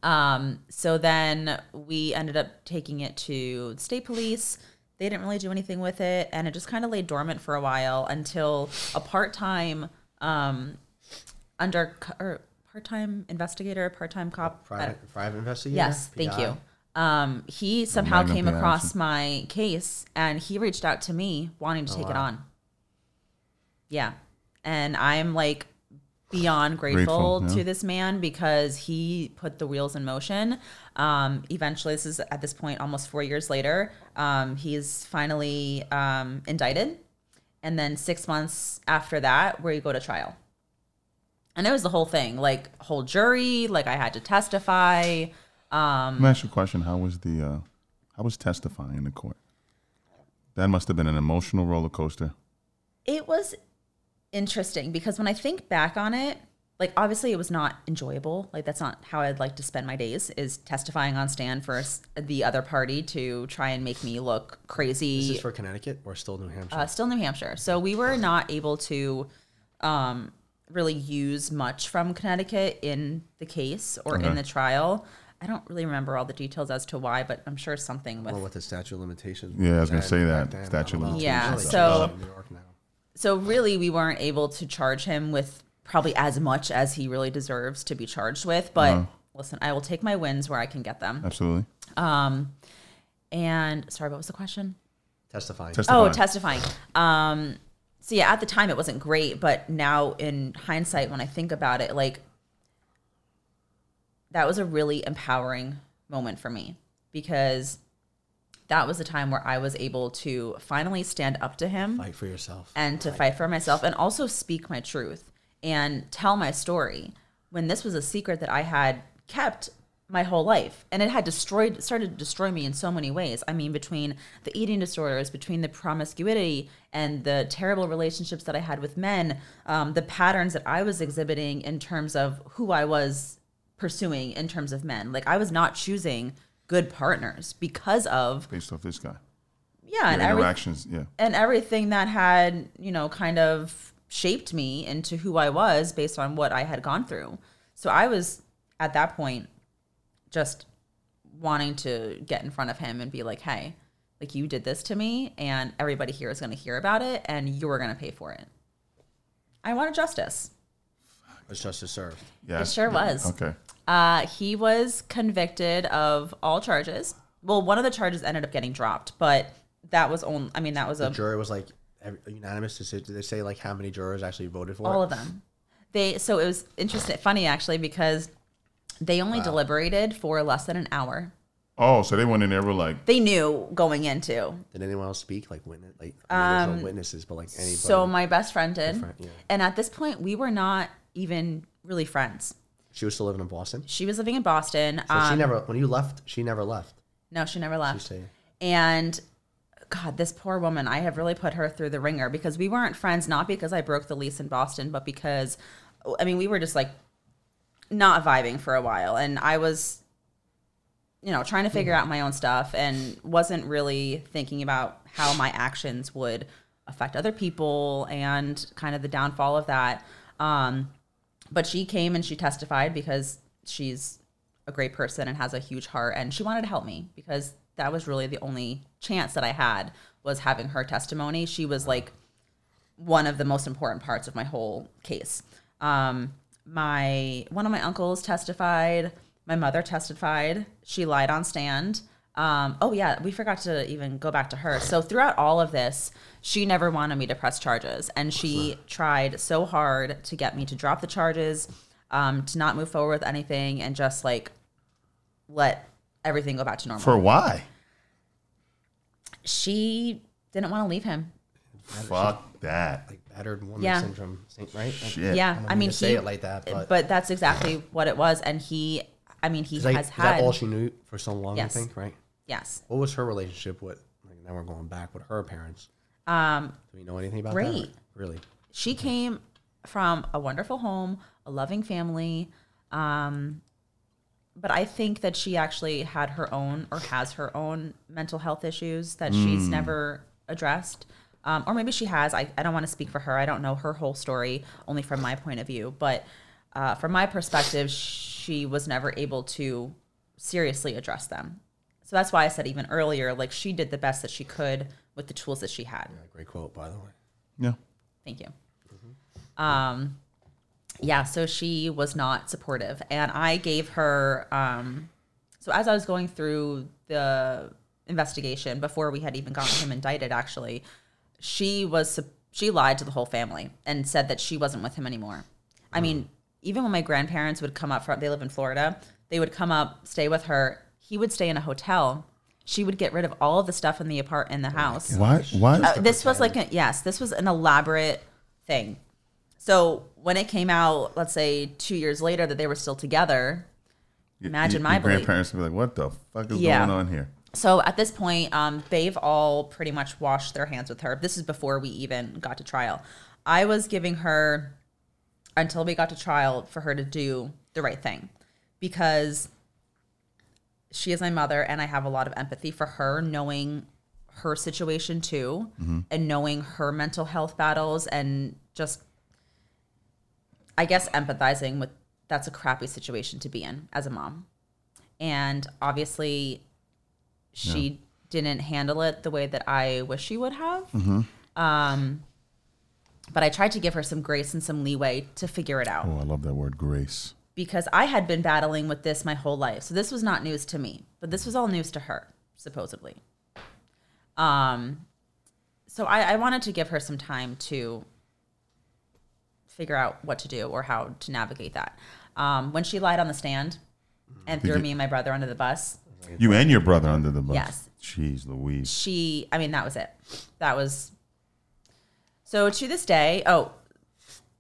Um, so then we ended up taking it to state police. They didn't really do anything with it, and it just kind of lay dormant for a while until a part-time um, under or part-time investigator, part-time cop. Private, private investigator. Yes, thank PI. you. Um, he somehow came across action. my case and he reached out to me wanting to take it on. Yeah. And I'm like beyond grateful, Grateful, yeah. to this man because he put the wheels in motion. Um, eventually, this is at this point almost four years later. Um, he's finally um, indicted. And then six months after that, where you go to trial. And it was the whole thing, like whole jury, like I had to testify. Um, Let me ask you a question. How was the uh, how was testifying in the court? That must have been an emotional roller coaster. it was interesting because when I think back on it, like obviously it was not enjoyable. Like that's not how I'd like to spend my days is testifying on stand for the other party to try and make me look Is crazy. this for Connecticut or still New Hampshire? uh, still New Hampshire. So we were not able to um, really use much from Connecticut in the case or Okay. in the trial. I don't really remember all the details as to why, but I'm sure something with or with the statute of limitations. Yeah, I was gonna say that, then, statute of I. Yeah, so- in New York now. so really we weren't able to charge him with probably as much as he really deserves to be charged with but Uh-huh. listen i will take my wins where i can get them Absolutely. Um, and sorry what was the question testifying. Testifying. oh testifying um so yeah at the time it wasn't great but now in hindsight when i think about it like that was a really empowering moment for me because that was the time where i was able to finally stand up to him Fight for yourself. and to fight for myself and also speak my truth and tell my story when this was a secret that I had kept my whole life. And it had destroyed started to destroy me in so many ways. I mean between the eating disorders between the promiscuity and the terrible relationships that i had with men um, the patterns that i was exhibiting in terms of who i was pursuing in terms of men like i was not choosing good partners because of Based off this guy. yeah and Your every, interactions. Yeah. and everything that had you know kind of shaped me into who i was based on what i had gone through so i was at that point just wanting to get in front of him and be like, hey, like you did this to me, and everybody here is going to hear about it, and you're going to pay for it. I wanted justice. Was justice served? Yeah. It sure was. Okay. Uh, he was convicted of all charges. Well, one of the charges ended up getting dropped, but that was only. I mean, that was The a jury was like every, unanimous decision. Did they say like how many jurors actually voted for all it? of them. They so it was interesting, funny actually, because they only deliberated for less than an hour. Oh, so they went in there were like, They knew going into. Did anyone else speak? Like witness? Like I mean, there's no witnesses, but like anybody. Um, So my best friend did, friend, yeah. and at this point, we were not even really friends. She was still living in Boston. She was living in Boston. So she um, never. When you left, she never left. No, she never left. stayed. And God, this poor woman, I have really put her through the ringer because we weren't friends, not because I broke the lease in Boston, but because, I mean, we were just like not vibing for a while. And I was, you know, trying to figure out my own stuff and wasn't really thinking about how my actions would affect other people and kind of the downfall of that. Um, but she came and she testified because she's a great person and has a huge heart and she wanted to help me because that was really the only chance that I had was having her testimony. She was like one of the most important parts of my whole case. Um, my one of my uncles testified. My mother testified. She lied on stand. Um, oh yeah, we forgot to even go back to her. So throughout all of this, she never wanted me to press charges, and she tried so hard to get me to drop the charges, um, to not move forward with anything, and just like let everything go back to normal. for why? she didn't want to leave him. Fuck that. Like battered woman Yeah. syndrome, right? Shit. Yeah, don't I mean mean, to say he, it like that, but- but that's exactly what it was, and he, I mean, he Is, that, has is had that all she knew for so long? Yes. I think, right? yes, What was her relationship with? Like now we're going back with her parents. Um, Do we know anything about that? Great. Really? she came from a wonderful home, a loving family. Um, but I think that she actually had her own or has her own mental health issues that she's never addressed. Um, or maybe she has. I, I don't want to speak for her. I don't know her whole story, only from my point of view. But uh, from my perspective, she was never able to seriously address them. So that's why I said even earlier, like she did the best that she could with the tools that she had. Yeah, great quote, by the way. Yeah. Thank you. Um, yeah, so she was not supportive, and I gave her. Um, so as I was going through the investigation before we had even gotten him indicted, actually, she was she lied to the whole family and said that she wasn't with him anymore. I mean, even when my grandparents would come up from, they live in Florida, they would come up, stay with her. He would stay in a hotel. She would get rid of all of the stuff in the apart in the house. What? What? Uh, this was like a yes this was an elaborate thing so when it came out let's say two years later that they were still together imagine your, my your grandparents would be like, "What the fuck is Yeah. going on here?" so at this point um, they've all pretty much washed their hands with her this is before we even got to trial i was giving her until we got to trial for her to do the right thing because she is my mother and i have a lot of empathy for her knowing her situation too and knowing her mental health battles and just i guess empathizing with that's a crappy situation to be in as a mom. And obviously she didn't handle it the way that i wish she would have. Um, but i tried to give her some grace and some leeway to figure it out. Oh, I love that word, grace. Because I had been battling with this my whole life. So this was not news to me, but this was all news to her, supposedly. Um, so I, I wanted to give her some time to figure out what to do or how to navigate that. Um, when she lied on the stand and threw you- me and my brother under the bus, You and your brother under the bus. Yes. Jeez, Louise. she i mean that was it that was so to this day oh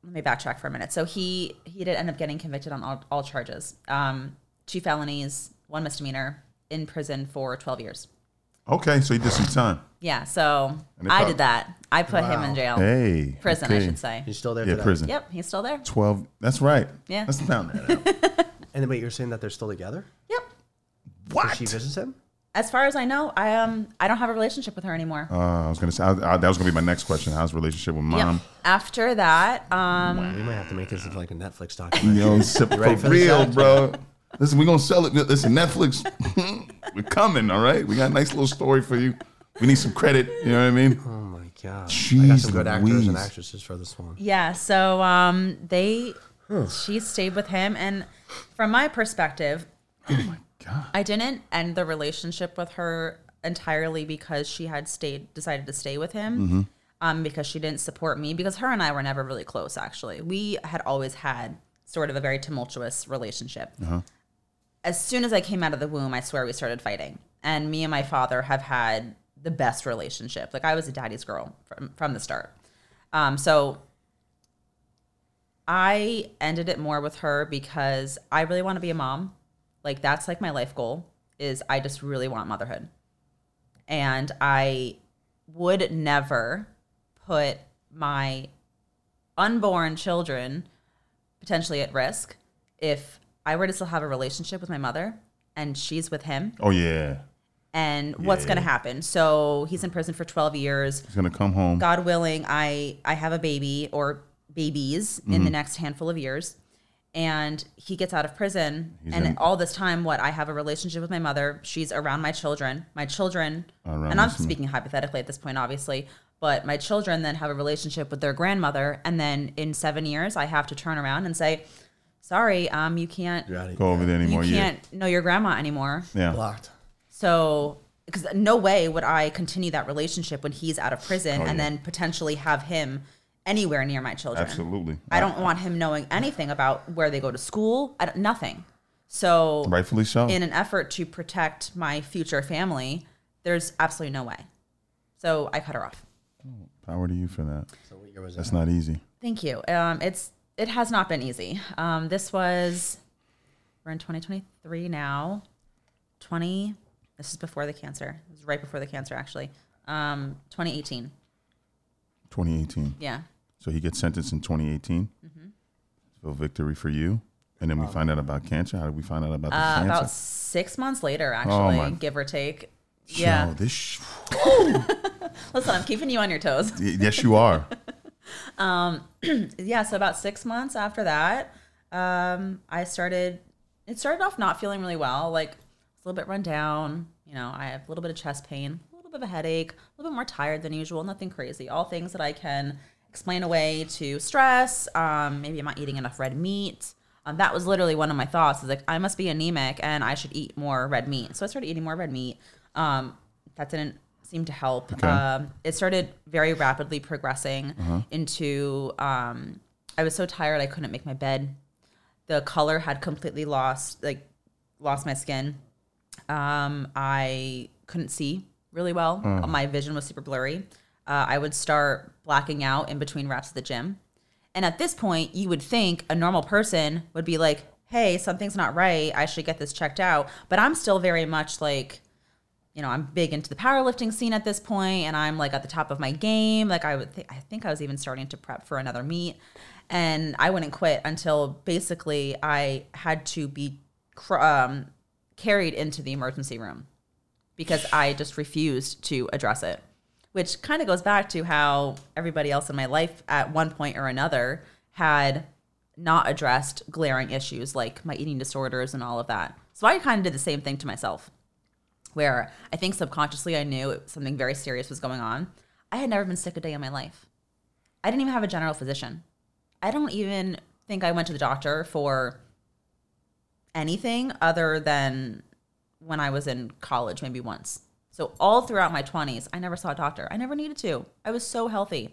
let me backtrack for a minute so he he did end up getting convicted on all, all charges um two felonies one misdemeanor in prison for 12 years Okay, so he did some time. yeah so And i did that i put him in jail Hey. prison i should say He's still there Yeah, today. prison. yep he's still there 12. That's right. Yeah. Let's pound that. [LAUGHS] And then wait, you're saying that they're still together? yep what? She visits him? As far as i know i um i don't have a relationship with her anymore Uh, I was gonna say I, I, that was gonna be my next question. How's relationship with yep. mom? after that um we might have to make this into like a Netflix documentary. Yo, [LAUGHS] for, for real, bro. Listen, we're gonna sell it. Listen, Netflix, [LAUGHS] we're coming. All right, we got a nice little story for you. We need some credit. You know what I mean? Oh my god! I got some good actors and actresses for this one. Yeah, so um, they she stayed with him, and from my perspective, God. I didn't end the relationship with her entirely because she had stayed decided to stay with him. Um, because she didn't support me because her and I were never really close actually. We had always had sort of a very tumultuous relationship. As soon as I came out of the womb, I swear we started fighting. And me and my father have had the best relationship. Like I was a daddy's girl from from the start. Um, so I ended it more with her because I really want to be a mom. Like that's like my life goal is I just really want motherhood. And I would never put my unborn children potentially at risk if I were to still have a relationship with my mother and she's with him Oh yeah, and what's going to happen. So he's in prison for 12 years. he's gonna come home. God willing, I I have a baby or babies in the Mm-hmm. next handful of years, and he gets out of prison. He's and in- all this time, what I have a relationship with my mother. She's around my children. My children, Around and I'm this- speaking hypothetically at this point, obviously. But my children then have a relationship with their grandmother, and then in seven years, I have to turn around and say, "Sorry, um, you can't, You're out of Go over there you anymore. Yeah, can't know your grandma anymore." yeah. blocked. So, because no way would I continue that relationship when he's out of prison Oh, and yeah. then potentially have him anywhere near my children. Absolutely. I don't want him knowing anything about where they go to school. I don't, nothing. So, Rightfully so. in an effort to protect my future family, there's absolutely no way. So I cut her off. Power to you for that. So what year was That's that? not easy. Thank you. Um, it's it has not been easy. Um, this was we're in 2023 now. 20. This is before the cancer. It was right before the cancer, actually. Um, 2018. 2018. Yeah. So he gets sentenced in 2018. Mm-hmm. So victory for you. And then we find out about cancer. How did we find out about the Uh, cancer? about six months later, actually, my- give or take. Yo, Yeah. this. [LAUGHS] Sh- Listen, I'm keeping you on your toes. yes, you are. [LAUGHS] [CLEARS THROAT] yeah, so about six months after that, um, I started. It started off not feeling really well, like a little bit run down. You know, I have a little bit of chest pain, a little bit of a headache, a little bit more tired than usual. Nothing crazy. All things that I can explain away to stress. Um, maybe I'm not eating enough red meat. Um, that was literally one of my thoughts. Is like I must be anemic and I should eat more red meat. So I started eating more red meat. Um, that didn't seem to help. Okay. Um, it started very rapidly progressing into. Um, I was so tired I couldn't make my bed. The color had completely lost, like, lost my skin. Um, I couldn't see really well. My vision was super blurry. Uh, I would start blacking out in between reps at the gym. And at this point, you would think a normal person would be like, hey, something's not right. I should get this checked out. But I'm still very much like, you know, I'm big into the powerlifting scene at this point, and I'm like at the top of my game. Like I would, th- I think I was even starting to prep for another meet, and I wouldn't quit until basically I had to be cr- um, carried into the emergency room because I just refused to address it. Which kind of goes back to how everybody else in my life at one point or another had not addressed glaring issues like my eating disorders and all of that. So I kind of did the same thing to myself where I think subconsciously I knew something very serious was going on. I had never been sick a day in my life. I didn't even have a general physician. I don't even think I went to the doctor for anything other than when I was in college, maybe once. So all throughout my 20s, I never saw a doctor. I never needed to. I was so healthy.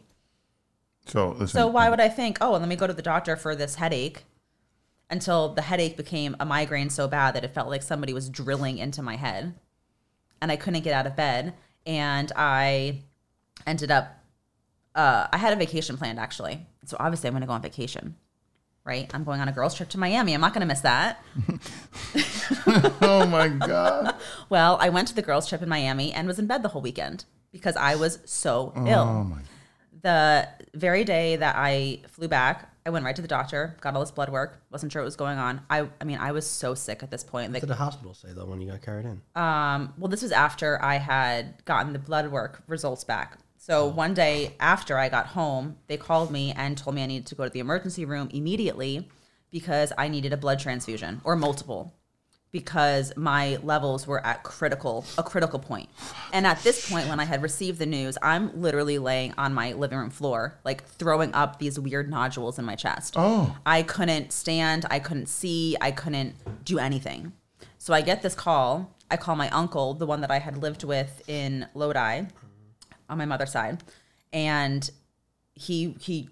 So listen. So why would I think, oh, let me go to the doctor for this headache until the headache became a migraine so bad that it felt like somebody was drilling into my head and I couldn't get out of bed. And I ended up, uh, I had a vacation planned actually. So obviously I'm going to go on vacation, right? I'm going on a girls' trip to Miami. I'm not going to miss that. [LAUGHS] oh my God. [LAUGHS] Well, I went to the girls' trip in Miami and was in bed the whole weekend because I was so ill. Oh my. the very day that I flew back, I went right to the doctor, got all this blood work, wasn't sure what was going on. I, I mean, I was so sick at this point. Like, What did the hospital say though when you got carried in? um, well, this was after I had gotten the blood work results back. So one day after I got home, they called me and told me I needed to go to the emergency room immediately because I needed a blood transfusion or multiple. because my levels were at critical a critical point. And at this point when I had received the news, I'm literally laying on my living room floor like throwing up these weird nodules in my chest. Oh. I couldn't stand, I couldn't see, I couldn't do anything. So I get this call. I call my uncle, the one that I had lived with in Lodi on my mother's side. And he he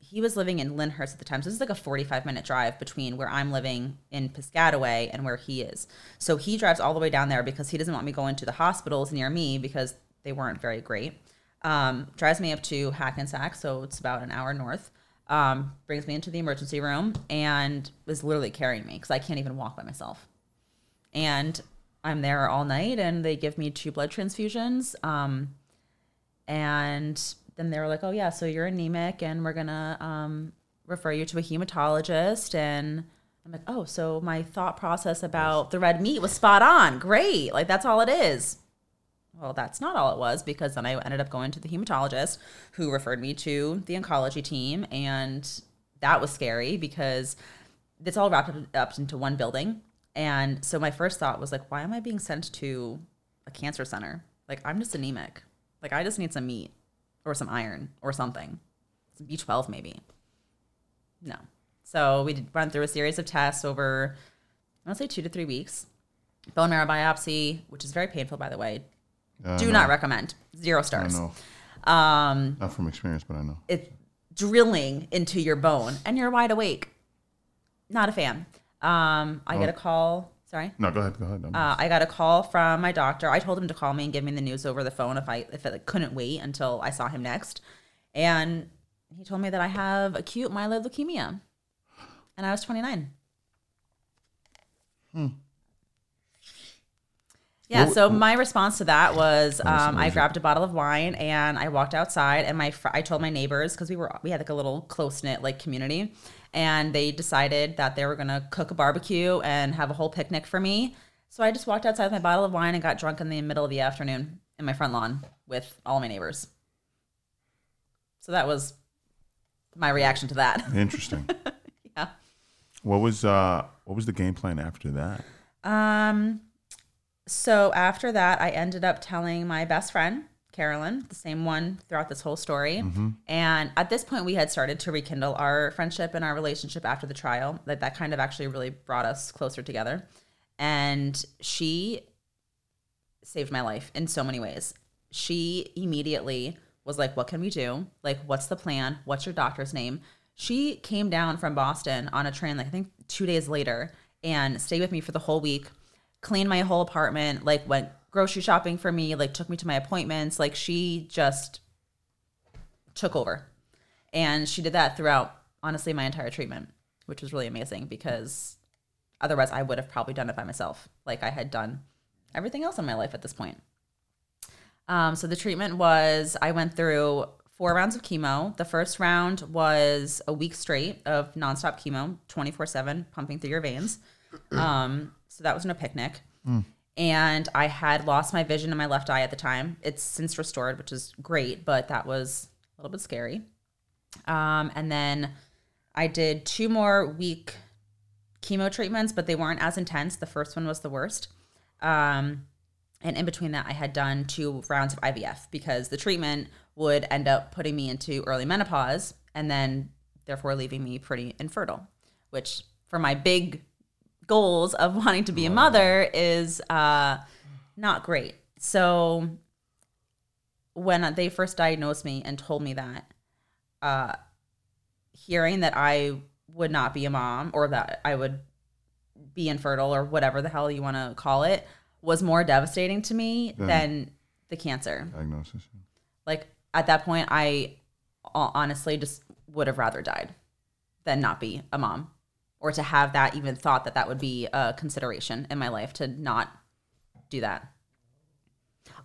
he was living in Lyndhurst at the time. So this is like a 45 minute drive between where I'm living in Piscataway and where he is. So he drives all the way down there because he doesn't want me going to the hospitals near me because they weren't very great. Um, drives me up to Hackensack, so it's about an hour north. Um, brings me into the emergency room and is literally carrying me because I can't even walk by myself. And I'm there all night, and they give me two blood transfusions. Um, and then they were like, "Oh yeah, so you're anemic, and we're gonna um, refer you to a hematologist." And I'm like, "Oh, so my thought process about the red meat was spot on. Great, like that's all it is." Well, that's not all it was because then I ended up going to the hematologist who referred me to the oncology team, and that was scary because it's all wrapped up, into one building. And so my first thought was like, why am I being sent to a cancer center? Like I'm just anemic. Like I just need some meat or some iron or something. Some B12 maybe. No. So we did run through a series of tests over, I want to say two to three weeks. Bone marrow biopsy, which is very painful, by the way. I Do know. not recommend. Zero I stars. know. Um, Not from experience, but I know. it's drilling into your bone and you're wide awake. Not a fan. Um, I get a call. Sorry. No, go ahead. Go ahead. Uh, I got a call from my doctor. I told him to call me and give me the news over the phone if I if it couldn't wait until I saw him next. And he told me that I have acute myeloid leukemia, and I was 29. Hmm. Yeah, so my response to that was um, I grabbed a bottle of wine and I walked outside and my fr- I told my neighbors because we were we had like a little close knit like community, and they decided that they were gonna cook a barbecue and have a whole picnic for me. So I just walked outside with my bottle of wine and got drunk in the middle of the afternoon in my front lawn with all my neighbors. So that was my reaction to that. [LAUGHS] Interesting. yeah. What was uh what was the game plan after that? Um, so after that, I ended up telling my best friend, Carolyn, the same one throughout this whole story. Mm-hmm. And at this point, we had started to rekindle our friendship and our relationship after the trial. That that kind of actually really brought us closer together. And she saved my life in so many ways. She immediately was like, What can we do? Like, what's the plan? What's your doctor's name? She came down from Boston on a train, like I think two days later, and stayed with me for the whole week, cleaned my whole apartment, like went grocery shopping for me, like took me to my appointments. Like she just took over. And she did that throughout, honestly, my entire treatment, which was really amazing because otherwise I would have probably done it by myself, like I had done everything else in my life at this point. Um, so the treatment was I went through four rounds of chemo. The first round was a week straight of nonstop chemo, 24 7, pumping through your veins. Um, so that was no picnic. And I had lost my vision in my left eye at the time. It's since restored, which is great, but that was a little bit scary. Um, and then I did two more week chemo treatments, but they weren't as intense. The first one was the worst. Um, and in between that, I had done two rounds of IVF because the treatment would end up putting me into early menopause and then therefore leaving me pretty infertile, which for my big goals of wanting to be a mother is uh, not great. So when they first diagnosed me and told me that, uh, hearing that I would not be a mom or that I would be infertile or whatever the hell you want to call it was more devastating to me Then- than the cancer. Diagnosis. Like at that point, I honestly just would have rather died than not be a mom or to have that even thought that that would be a consideration in my life to not do that.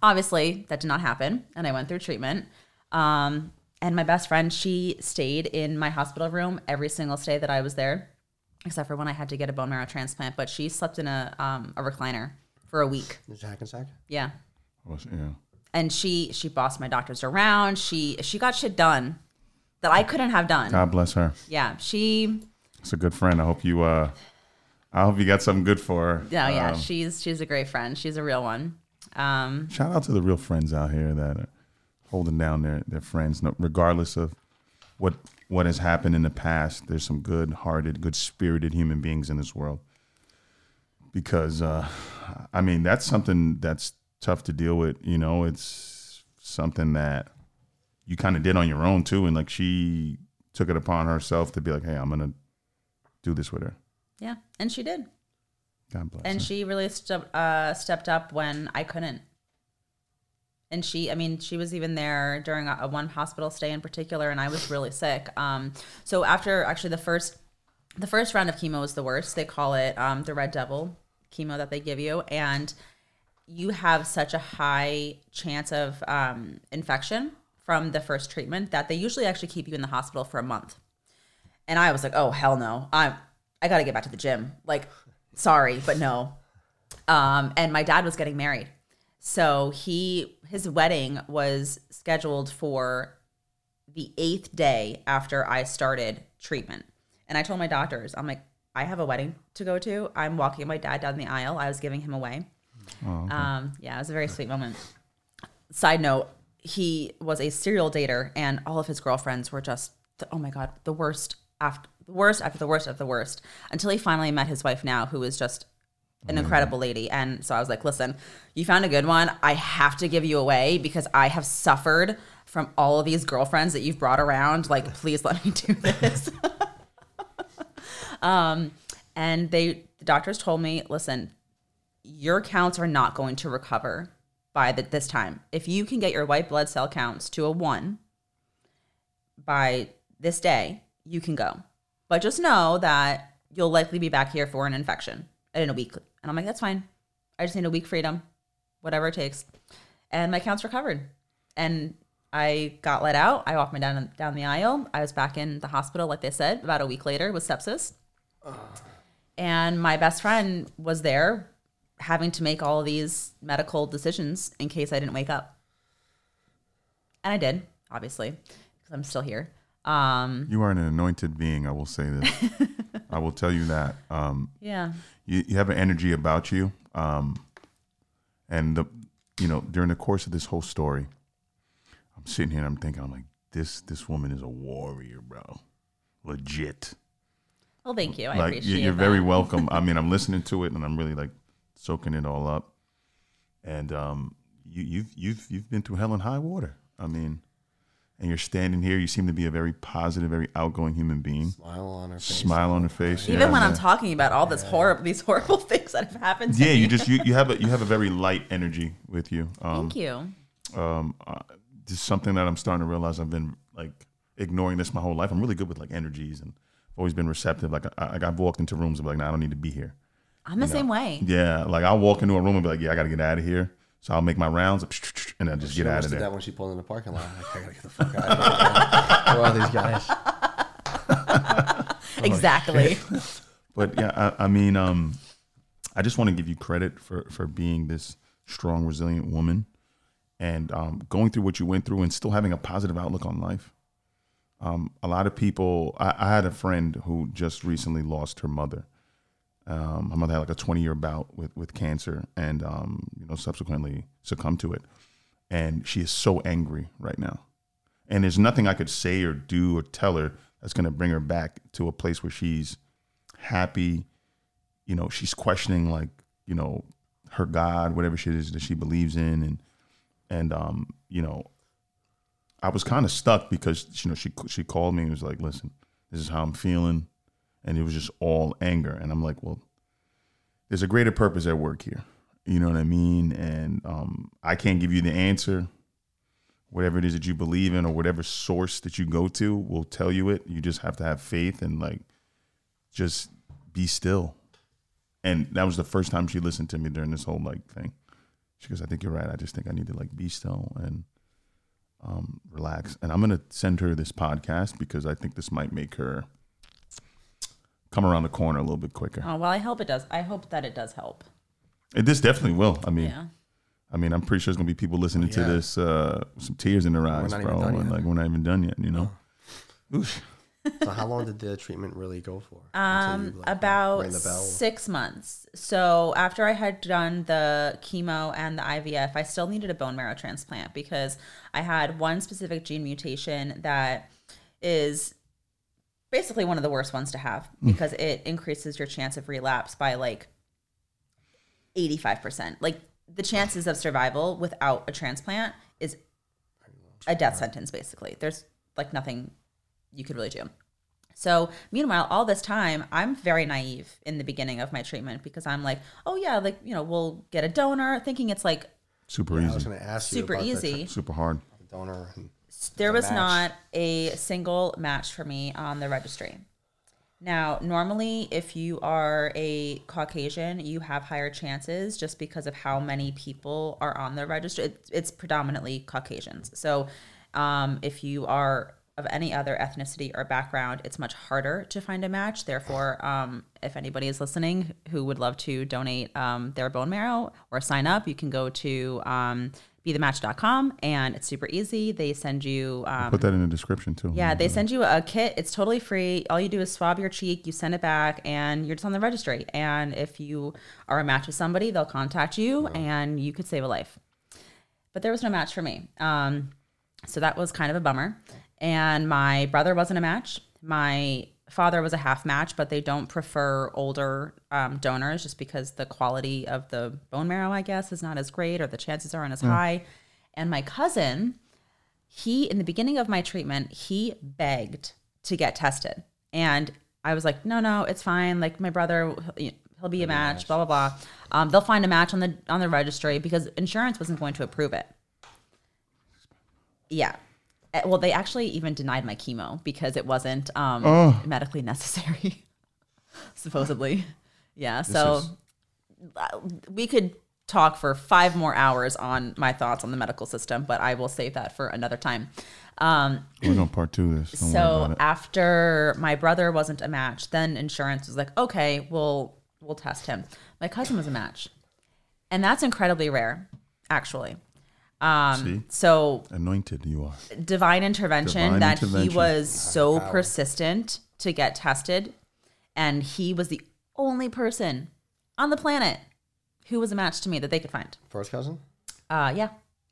Obviously, that did not happen, and I went through treatment. Um, and my best friend, she stayed in my hospital room every single stay that I was there, except for when I had to get a bone marrow transplant. But she slept in a um, a recliner for a week. Is Hackensack? Yeah, Was yeah. and she she bossed my doctors around. She she got shit done that I couldn't have done. God bless her. Yeah, she It's a good friend. I hope you uh I hope you got something good for her. Yeah, yeah. Um, she's she's a great friend. She's a real one. Um, shout out to the real friends out here that are holding down their their friends, no- regardless of what what has happened in the past. There's some good-hearted, good-spirited human beings in this world. Because, uh, I mean, that's something that's tough to deal with. You know, it's something that you kind of did on your own too, and like she took it upon herself to be like, "Hey, I'm gonna do this with her." yeah, and she did. God bless. and her. she really stepped uh, stepped up when I couldn't. And she, I mean, she was even there during a, a one hospital stay in particular, and I was really sick. Um, so after actually the first, the first round of chemo was the worst. They call it um, the red devil chemo that they give you, and you have such a high chance of um, infection from the first treatment that they usually actually keep you in the hospital for a month. And I was like, oh hell no, I'm I got to get back to the gym. Like, sorry, but no. Um, and my dad was getting married, so he his wedding was scheduled for the eighth day after I started treatment. And I told my doctors, I'm like, I have a wedding to go to. I'm walking my dad down the aisle. I was giving him away. Um, yeah, it was a very sweet moment. Side note, he was a serial dater, and all of his girlfriends were just, oh my god, the worst after the worst after the worst after the worst. Until he finally met his wife now, who is just an incredible lady. And so I was like, listen, you found a good one. I have to give you away because I have suffered from all of these girlfriends that you've brought around. Like, [LAUGHS] please let me do this. [LAUGHS] um, and they, the doctors told me, listen, your counts are not going to recover by the, this time. If you can get your white blood cell counts to a one by this day, you can go. But just know that you'll likely be back here for an infection in a week. And I'm like, that's fine. I just need a week freedom, whatever it takes. And my counts recovered. And I got let out. I walked my down down the aisle. I was back in the hospital, like they said, about a week later with sepsis. And my best friend was there having to make all these medical decisions in case I didn't wake up. And I did, obviously, because I'm still here. Um, You are an anointed being. I will say this. [LAUGHS] I will tell you that. Um, yeah. you, you have an energy about you, um, and the, you know, during the course of this whole story, I'm sitting here and I'm thinking, I'm like, this this woman is a warrior, bro, legit. Well, thank you. I like appreciate you- you're that. very welcome. I mean, I'm [LAUGHS] listening to it and I'm really like soaking it all up. And um, you, you've you've you've been through hell and high water. I mean, and you're standing here. You seem to be a very positive, very outgoing human being. Smile on her face. Smile on her face. Even yeah, when I'm yeah. talking about all this horrible, these horrible [LAUGHS] things that have happened to yeah, me. you just you, you have a you have a very [LAUGHS] light energy with you. Um, Thank you. um, uh, this is something that I'm starting to realize. I've been like ignoring this my whole life. I'm really good with like energies and I've always been receptive. Like I, like I've walked into rooms and be like, nah, I don't need to be here. I'm the same way. Yeah, like I'll walk into a room and be like, yeah, I got to get out of here. So I'll make my rounds and then just She get out almost of did there. that when she pulled in the parking lot. Like, I gotta get the fuck out of here. [LAUGHS] Who are these guys? [LAUGHS] [LAUGHS] exactly. But yeah, I, I mean, um, I just want to give you credit for for being this strong, resilient woman, and um, going through what you went through, and still having a positive outlook on life. Um, a lot of people. I, I had a friend who just recently lost her mother. Um, her mother had like a 20 year bout with with cancer, and um, you know, subsequently succumbed to it. And she is so angry right now, and there's nothing I could say or do or tell her that's going to bring her back to a place where she's happy. You know, she's questioning like, you know, her God, whatever shit is that she believes in, and and um, you know, I was kind of stuck because you know she she called me and was like, listen, this is how I'm feeling, and it was just all anger, and I'm like, well, there's a greater purpose at work here, you know what I mean, and um, I can't give you the answer. Whatever it is that you believe in, or whatever source that you go to, will tell you it. You just have to have faith and like just be still. And that was the first time she listened to me during this whole like thing. She goes, I think you're right. I just think I need to like be still and um, relax. And I'm gonna send her this podcast because I think this might make her come around the corner a little bit quicker. Oh well, I hope it does. I hope that it does help. And this definitely will. I mean, Yeah. I mean, I'm pretty sure there's gonna be people listening to this uh, some tears in their eyes, bro. and yet. like we're not even done yet, you know. Oof. So how long did the treatment really go for? [LAUGHS] Um, you, like, about rang the bell? six months. So after I had done the chemo and the IVF, I still needed a bone marrow transplant because I had one specific gene mutation that is basically one of the worst ones to have mm. because it increases your chance of relapse by like 85%. Like the chances of survival without a transplant is a death sentence basically. There's like nothing you could really do. So, meanwhile, all this time, I'm very naive in the beginning of my treatment because I'm like, oh, yeah, like, you know, we'll get a donor, thinking it's like Super I easy. was going to ask you super about the easy. Super hard. donor. And There was match. not a single match for me on the registry. Now, normally, if you are a Caucasian, you have higher chances just because of how many people are on the registry. It's, it's predominantly Caucasians. So, um, if you are of any other ethnicity or background, it's much harder to find a match. Therefore, um, if anybody is listening who would love to donate um, their bone marrow or sign up, you can go to um, bethematch.com and it's super easy. They send you. Um, Put that in the description too. yeah, they send you a kit. It's totally free. All you do is swab your cheek, you send it back, and you're just on the registry. And if you are a match with somebody, they'll contact you and you could save a life. But there was no match for me. Um, so that was kind of a bummer. And my brother wasn't a match. My father was a half match, but they don't prefer older um, donors just because the quality of the bone marrow, I guess, is not as great or the chances aren't as high. And my cousin, he in the beginning of my treatment he begged to get tested. And i was like no no it's fine. Like my brother he'll be a match. blah blah blah. Um, they'll find a match on the on the registry because insurance wasn't going to approve it. Yeah well they actually even denied my chemo because it wasn't um, medically [LAUGHS] necessary supposedly yeah so is- uh, we could talk for five more hours on my thoughts on the medical system, but I will save that for another time. Um, We're going to part two of this. Don't so after my brother wasn't a match, then insurance was like, okay, we'll we'll test him. My cousin was a match, and that's incredibly rare, actually. Um, See? so Anointed you are. divine intervention Divine that he was so persistent to get tested and he was the only person on the planet who was a match to me that they could find First cousin? uh yeah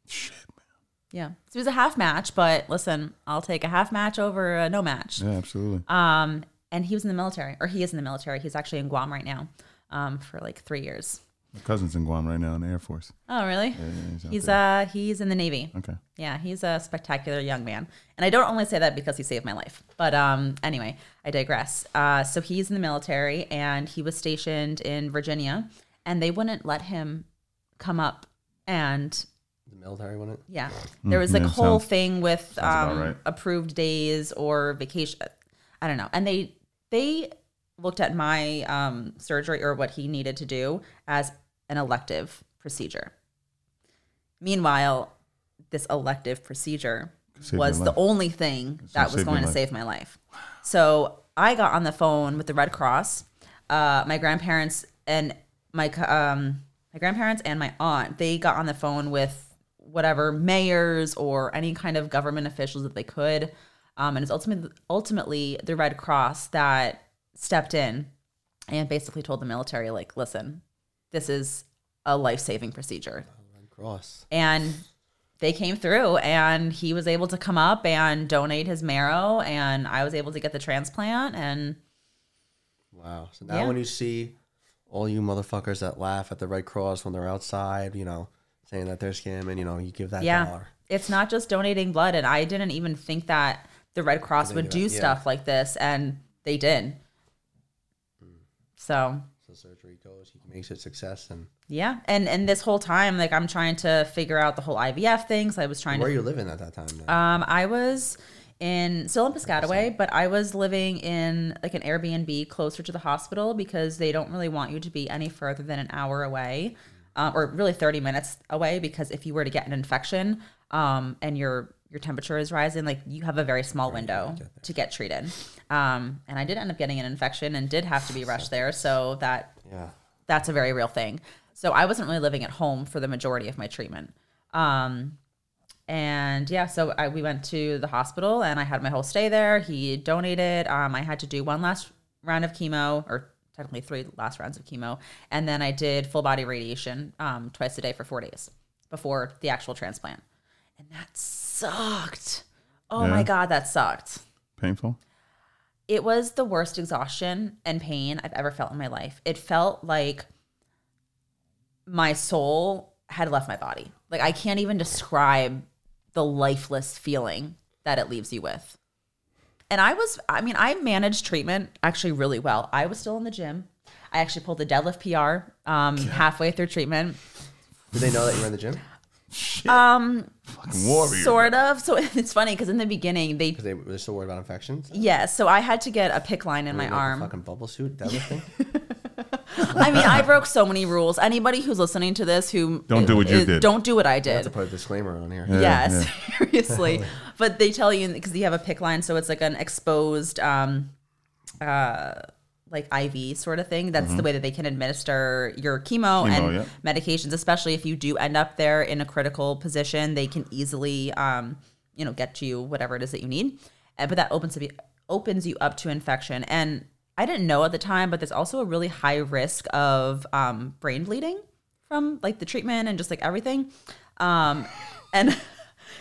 Shit, man. yeah so it was a half match but listen i'll take a half match over a no match Yeah, absolutely. um and he was in the military or he is in the military he's actually in guam right now um for like three years My cousin's in Guam right now in the Air Force. oh really Yeah, yeah, he's he's there. uh he's in the navy Okay. Yeah, he's a spectacular young man. And I don't only say that because he saved my life. But um, anyway, I digress. Uh, so he's in the military and he was stationed in Virginia, and they wouldn't let him come up. And The military wouldn't? yeah, there was like yeah, a whole sounds- thing with um, right. approved days or vacation. I don't know. And they they looked at my um, surgery or what he needed to do as an elective procedure. Meanwhile, this elective procedure Saved was the only thing that was going to life. save my life. So I got on the phone with the Red Cross. Uh, my grandparents and my um, my grandparents and my aunt they got on the phone with whatever mayors or any kind of government officials that they could, um, and it's ultimately ultimately the Red Cross that stepped in and basically told the military like, listen, this is a life saving procedure Red Cross. and they came through and he was able to come up and donate his marrow and i was able to get the transplant and Wow. So now Yeah. when you see all you motherfuckers that laugh at the Red Cross when they're outside, you know, saying that they're scamming, you know, you give that yeah dollar. it's not just donating blood and i didn't even think that the red cross would do that, yeah. stuff like this and they did so So surgery goes, he makes it success. And yeah and and this whole time like i'm trying to figure out the whole ivf things i was trying to where to are you living at that time? Then? Um, I was in still in Piscataway, but I was living in like an Airbnb closer to the hospital because they don't really want you to be any further than an hour away, um, or really thirty minutes away. Because if you were to get an infection, um, and your your temperature is rising, like you have a very small window to get treated. Um, and I did end up getting an infection and did have to be [SIGHS] rushed there, so that yeah. that's a very real thing. So I wasn't really living at home for the majority of my treatment. Um, And yeah, so I, we went to the hospital and I had my whole stay there. He donated. Um, I had to do one last round of chemo, or technically three last rounds of chemo. And then I did full body radiation um, twice a day for four days before the actual transplant. And that sucked. Oh Yeah. my God, that sucked. Painful. It was the worst exhaustion and pain I've ever felt in my life. It felt like my soul had left my body. Like I can't even describe the lifeless feeling that it leaves you with. And I was, I mean, I managed treatment actually really well. I was still in the gym. I actually pulled the deadlift PR um, halfway through treatment. Did they know that you were in the gym? Um, Fucking warrior. sort of. So [LAUGHS] it's funny because in the beginning they, Because they were still worried about infections. yes. So I had to get a PICC line in my Like a arm. fucking bubble suit deadlifting. [LAUGHS] I mean, I broke so many rules. Anybody who's listening to this who Don't do what you is- did. Don't do what I I have did. to put a disclaimer on here. Yeah, yes, [LAUGHS] seriously. but they tell you because you have a PICC line, so it's like an exposed, um, uh, like IV sort of thing. That's the way that they can administer your chemo, Mm-hmm. Chemo, and yeah. medications, especially if you do end up there in a critical position. They can easily, um, you know, get to you whatever it is that you need. Uh, but that opens up opens you up to infection and. I didn't know at the time, but there's also a really high risk of um, brain bleeding from like the treatment and just like everything. Um, and [LAUGHS]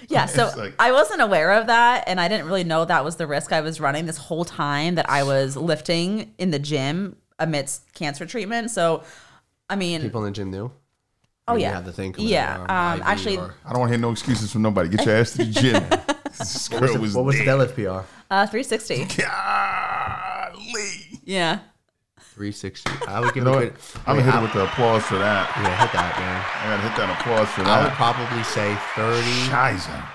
[LAUGHS] yeah, so like- I wasn't aware of that, and I didn't really know that was the risk I was running this whole time that I was lifting in the gym amidst cancer treatment. So, I mean, People in the gym knew. oh You yeah, have the thing yeah. Um, IV actually, or- I don't want to hear no excuses from nobody. Get your ass to the gym. [LAUGHS] this what was, girl the, was, what was the deadlift PR? uh, 360. Golly. Yeah. 360. I would give You know a what? I'm gonna hit I- it with the applause for that. Yeah, hit that, man. I gotta hit that applause for that. I would probably say 30, Scheiße.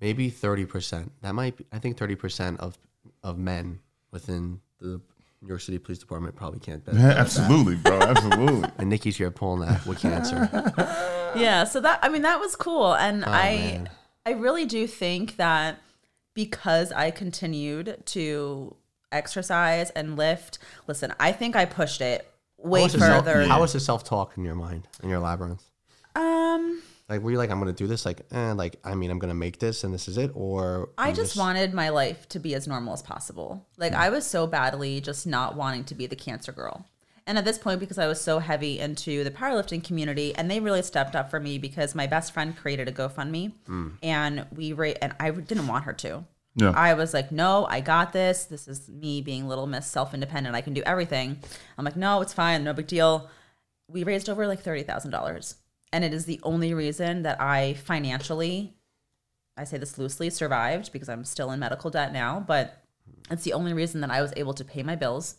maybe 30%. That might be, I think 30% of of men within the New York City Police Department probably can't bet. Yeah, [LAUGHS] absolutely, bro. Absolutely. [LAUGHS] And Nikki's here pulling that with cancer. [LAUGHS] yeah so that i mean that was cool and oh, i Oh, man. i really do think that because i continued to exercise and lift listen i think i pushed it way How the self- further How was the self talk in your mind, in your labyrinth? um Like, were you like, I'm going to do this? Like, eh, like, I mean, I'm going to make this and this is it? Or I you just wanted my life to be as normal as possible. Like I was so badly just not wanting to be the cancer girl. And at this point, because I was so heavy into the powerlifting community, and they really stepped up for me because my best friend created a GoFundMe, and we ra- and I didn't want her to. Yeah. I was like, no, I got this. This is me being Little Miss self independent. I can do everything. I'm like, no, it's fine. No big deal. We raised over like $30,000. And it is the only reason that I financially, I say this loosely, survived because I'm still in medical debt now. But it's the only reason that I was able to pay my bills,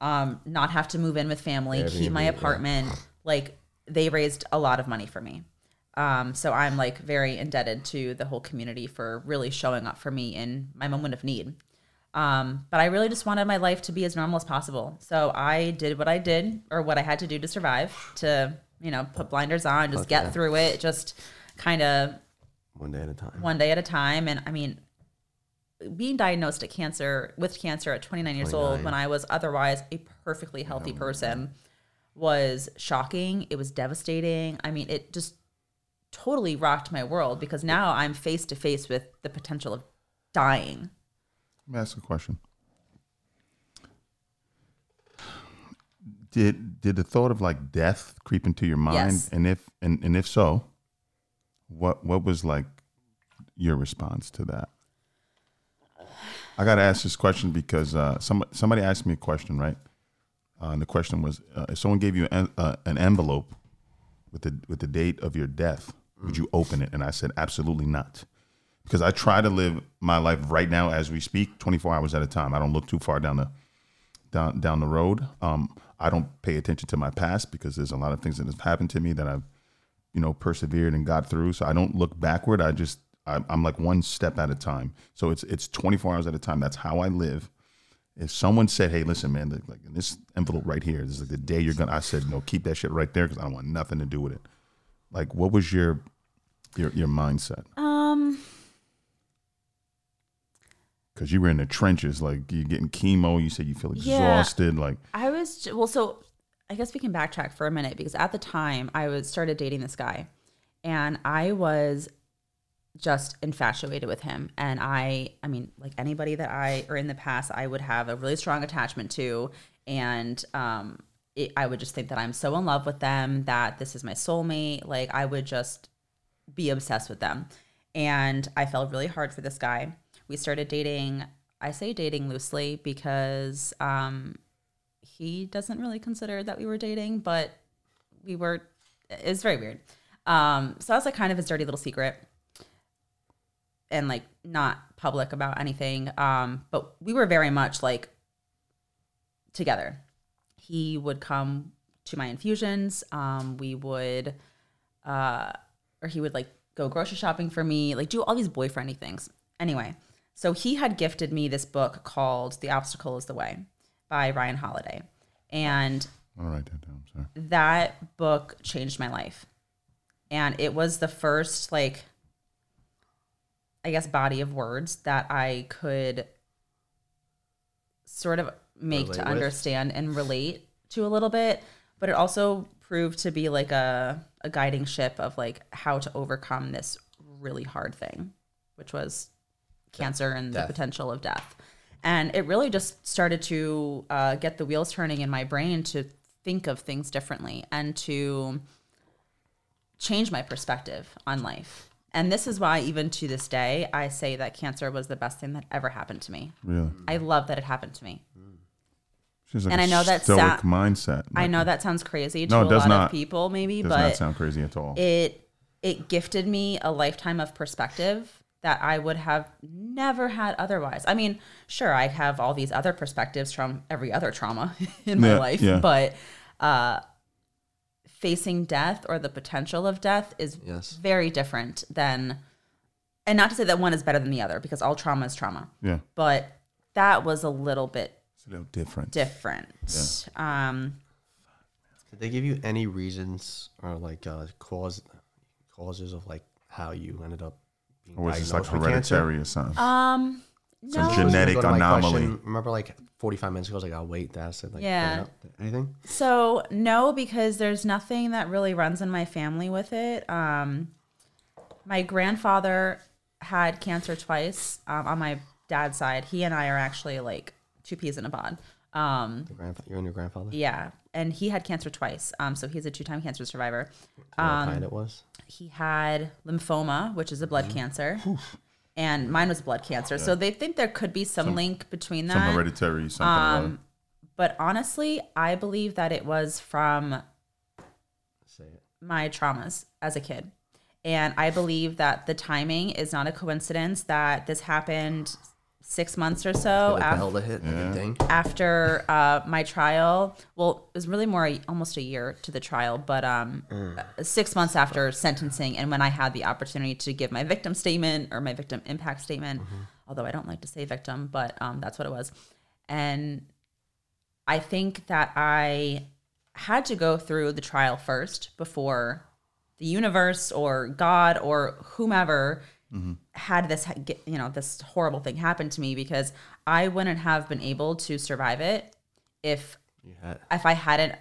um, not have to move in with family, keep my Airbnb, yeah. apartment. Like they raised a lot of money for me. Um, so I'm like very indebted to the whole community for really showing up for me in my moment of need. Um, but I really just wanted my life to be as normal as possible. So I did what I did or what I had to do to survive to, you know, put blinders on, just get through it, just kind of one day at a time. one day at a time. And I mean, being diagnosed at cancer with cancer at 29 years old when I was otherwise a perfectly healthy person was shocking. It was devastating. I mean, it just totally rocked my world because now I'm face to face with the potential of dying. Let me ask a question. Did did the thought of like death creep into your mind? Yes. And if and, and if so, what what was like your response to that? I got to ask this question because uh, some somebody asked me a question, right? Uh, and the question was, uh, if someone gave you an, uh, an envelope with the with the date of your death, would you open it? And I said, absolutely not because I try to live my life right now as we speak, 24 hours at a time. I don't look too far down the down down the road. Um, I don't pay attention to my past because there's a lot of things that have happened to me that I've, you know, persevered and got through. So I don't look backward. I just I'm like one step at a time. So it's it's 24 hours at a time. That's how I live. If someone said, "Hey, listen, man, like, like in this envelope right here, this is like the day you're gonna," I said, "No, keep that shit right there because I don't want nothing to do with it." Like, what was your your your mindset? Um, because you were in the trenches, like you're getting chemo. You said you feel Yeah. exhausted. Like, I was well, so I guess we can backtrack for a minute because at the time I was started dating this guy, and I was just infatuated with him and i i mean like anybody that i or in the past i would have a really strong attachment to and um it, i would just think that i'm so in love with them that this is my soulmate like i would just be obsessed with them and i fell really hard for this guy we started dating i say dating loosely because um he doesn't really consider that we were dating but we were it's very weird um so i was like kind of his dirty little secret and like not public about anything. Um, but we were very much like together. He would come to my infusions. Um, we would, uh, or he would like go grocery shopping for me, like do all these boyfriendy things. Anyway, so he had gifted me this book called The Obstacle is the Way by Ryan Holiday. And I'll write that down. Sorry. that book changed my life. And it was the first like I guess body of words that I could sort of make Relate to with? understand and relate to a little bit, but it also proved to be like a a guiding ship of like how to overcome this really hard thing, which was cancer and Death. the potential of death. And it really just started to uh, get the wheels turning in my brain to think of things differently and to change my perspective on life. And this is why, even to this day, I say that cancer was the best thing that ever happened to me. Really? I love that it happened to me. She's like And a I know that stoic sa- mindset. I know that sounds crazy to No, it a does lot not. of people, maybe, does but not sound crazy at all. it it gifted me a lifetime of perspective that I would have never had otherwise. I mean, sure, I have all these other perspectives from every other trauma [LAUGHS] in my Yeah, life, yeah. but uh, facing death or the potential of death is Yes. very different than, and not to say that one is better than the other because all trauma is trauma, yeah, but that was a little bit it's a little different. different. Um, Did they give you any reasons or like uh, cause causes of like how you ended up being or was this like diagnosed with cancer? hereditary or something? um, Some no. genetic Go to my anomaly. question. Remember, like 45 minutes ago, I was like, I'll wait. That I said, like, Yeah. bring it up. Anything? So no, because there's nothing that really runs in my family with it. Um, my grandfather had cancer twice um, on my dad's side. He and I are actually like two peas in a pod. Um, The grandfa- you and your grandfather? yeah, and he had cancer twice. Um, so he's a two-time cancer survivor. Do um, what kind it was? He had lymphoma, which is a blood cancer, and mine was blood cancer. So they think there could be some, link between that. Some hereditary something. or other. Um, but honestly, I believe that it was from Say it. my traumas as a kid. And I believe that the timing is not a coincidence that this happened six months or so like the af- hell to hit, like a ding. after uh, my trial. Well, it was really more a, almost a year to the trial, but um, uh, six months after sentencing, and when I had the opportunity to give my victim statement or my victim impact statement, although I don't like to say victim, but um, that's what it was. And I think that I had to go through the trial first before the universe or God or whomever had this you know this horrible thing happen to me because I wouldn't have been able to survive it if had, if I hadn't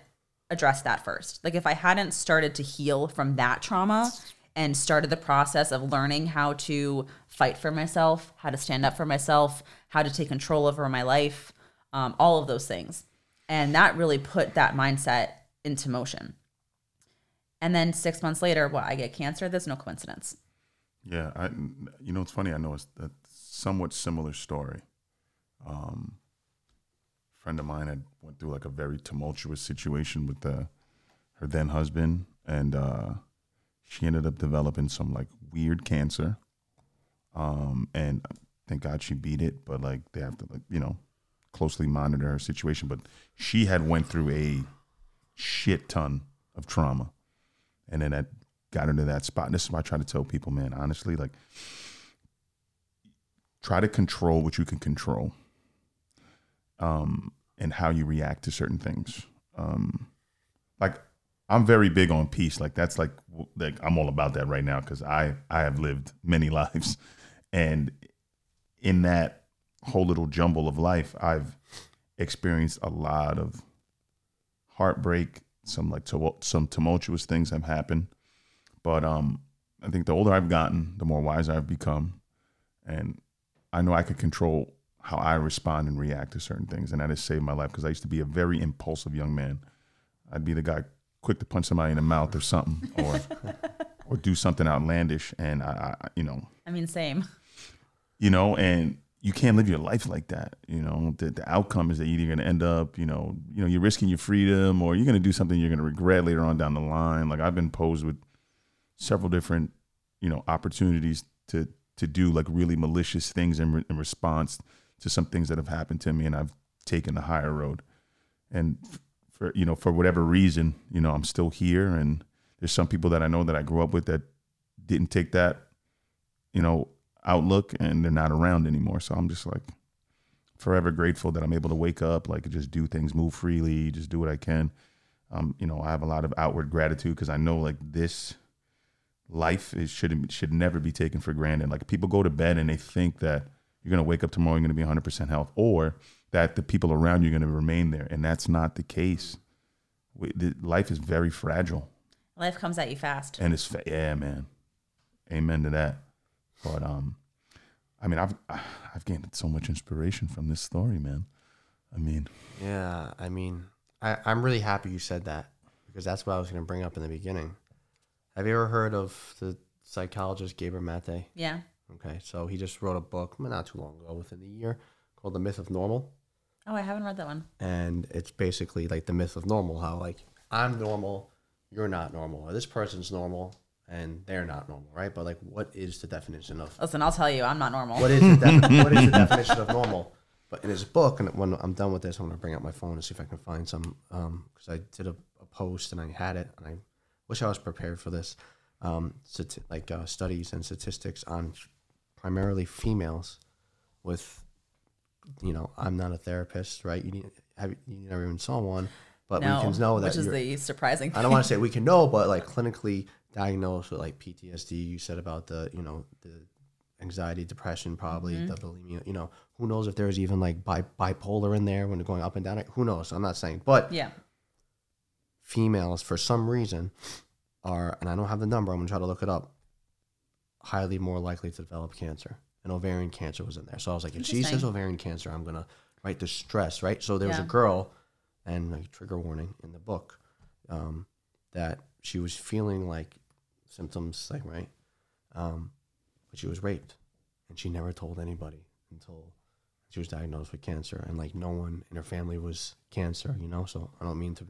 addressed that first. Like if I hadn't started to heal from that trauma and started the process of learning how to fight for myself, how to stand up for myself, how to take control over my life, um, all of those things. And that really put that mindset into motion. And then six months later, what I get cancer. There's no coincidence. Yeah, I, you know, it's funny. I know it's a somewhat similar story. Um, friend of mine had went through like a very tumultuous situation with the, her then husband, and uh, she ended up developing some like weird cancer. Um, and thank God she beat it, but like they have to like you know closely monitor her situation. But she had went through a shit ton of trauma, and then that got into that spot. And this is why I try to tell people, man, honestly, like try to control what you can control. Um, and how you react to certain things. Um, like I'm very big on peace. Like that's like like I'm all about that right now because I I have lived many [LAUGHS] lives, and in that whole little jumble of life, I've experienced a lot of heartbreak. Some like tumul- some tumultuous things have happened, but um, I think the older I've gotten, the more wiser I've become, and I know I can control how I respond and react to certain things, and that has saved my life because I used to be a very impulsive young man. I'd be the guy quick to punch somebody in the mouth or something, or [LAUGHS] or do something outlandish, and I, I you know, I mean, same. you know, and you can't live your life like that. You know, the, the outcome is that you're going to end up, you know, you know, you're risking your freedom, or you're going to do something you're going to regret later on down the line. Like I've been posed with several different, you know, opportunities to to do like really malicious things in, re- in response to some things that have happened to me, and I've taken the higher road. And for you know, for whatever reason, you know, I'm still here, and there's some people that I know that I grew up with that didn't take that, you know, outlook and they're not around anymore. So I'm just like forever grateful that I'm able to wake up, like just do things, move freely, just do what I can. Um, you know, I have a lot of outward gratitude because I know like this life is should should never be taken for granted. Like people go to bed and they think that you're gonna wake up tomorrow, you're gonna be 100 percent health, or that the people around you are gonna remain there, and that's not the case. We, the, life is very fragile, Life comes at you fast. and it's fa- yeah, man. Amen to that. But um, I mean, I've I've gained so much inspiration from this story, man. I mean, Yeah, I mean, I, I'm really happy you said that because that's what I was going to bring up in the beginning. Have you ever heard of the psychologist Gabriel Mate? Yeah. Okay, so he just wrote a book not too long ago, within the year, called The Myth of Normal. Oh, I haven't read that one. And it's basically like the myth of normal how, like, I'm normal, you're not normal, or this person's normal, and they're not normal, right? But, like, what is the definition of Listen, I'll tell you, I'm not normal. what is the def- [LAUGHS] what is the definition of normal? But in his book, and when I'm done with this, I'm gonna bring out my phone and see if I can find some. Um, because I did a, a post and I had it, and I wish I was prepared for this. Um, stati- like uh, studies and statistics on primarily females with, you know, I'm not a therapist, right? You need have you never even saw one, but no, we can know that which is the surprising thing. I don't want to say we can know, but like clinically diagnosed with like PTSD. You said about the you know the anxiety, depression, probably Mm-hmm. the bulimia. You know, who knows if there's even like bi- bipolar in there when they're going up and down. Who knows? I'm not saying, but Yeah. Females for some reason are, and I don't have the number. I'm gonna try to look it up. Highly more likely to develop cancer, and ovarian cancer was in there. So I was like, if she says ovarian cancer, I'm gonna write the stress, right? So there was a girl, and like trigger warning in the book, um, that she was feeling like symptoms, like right, um, but she was raped, and she never told anybody until she was diagnosed with cancer, and like no one in her family was cancer, you know. So I don't mean to,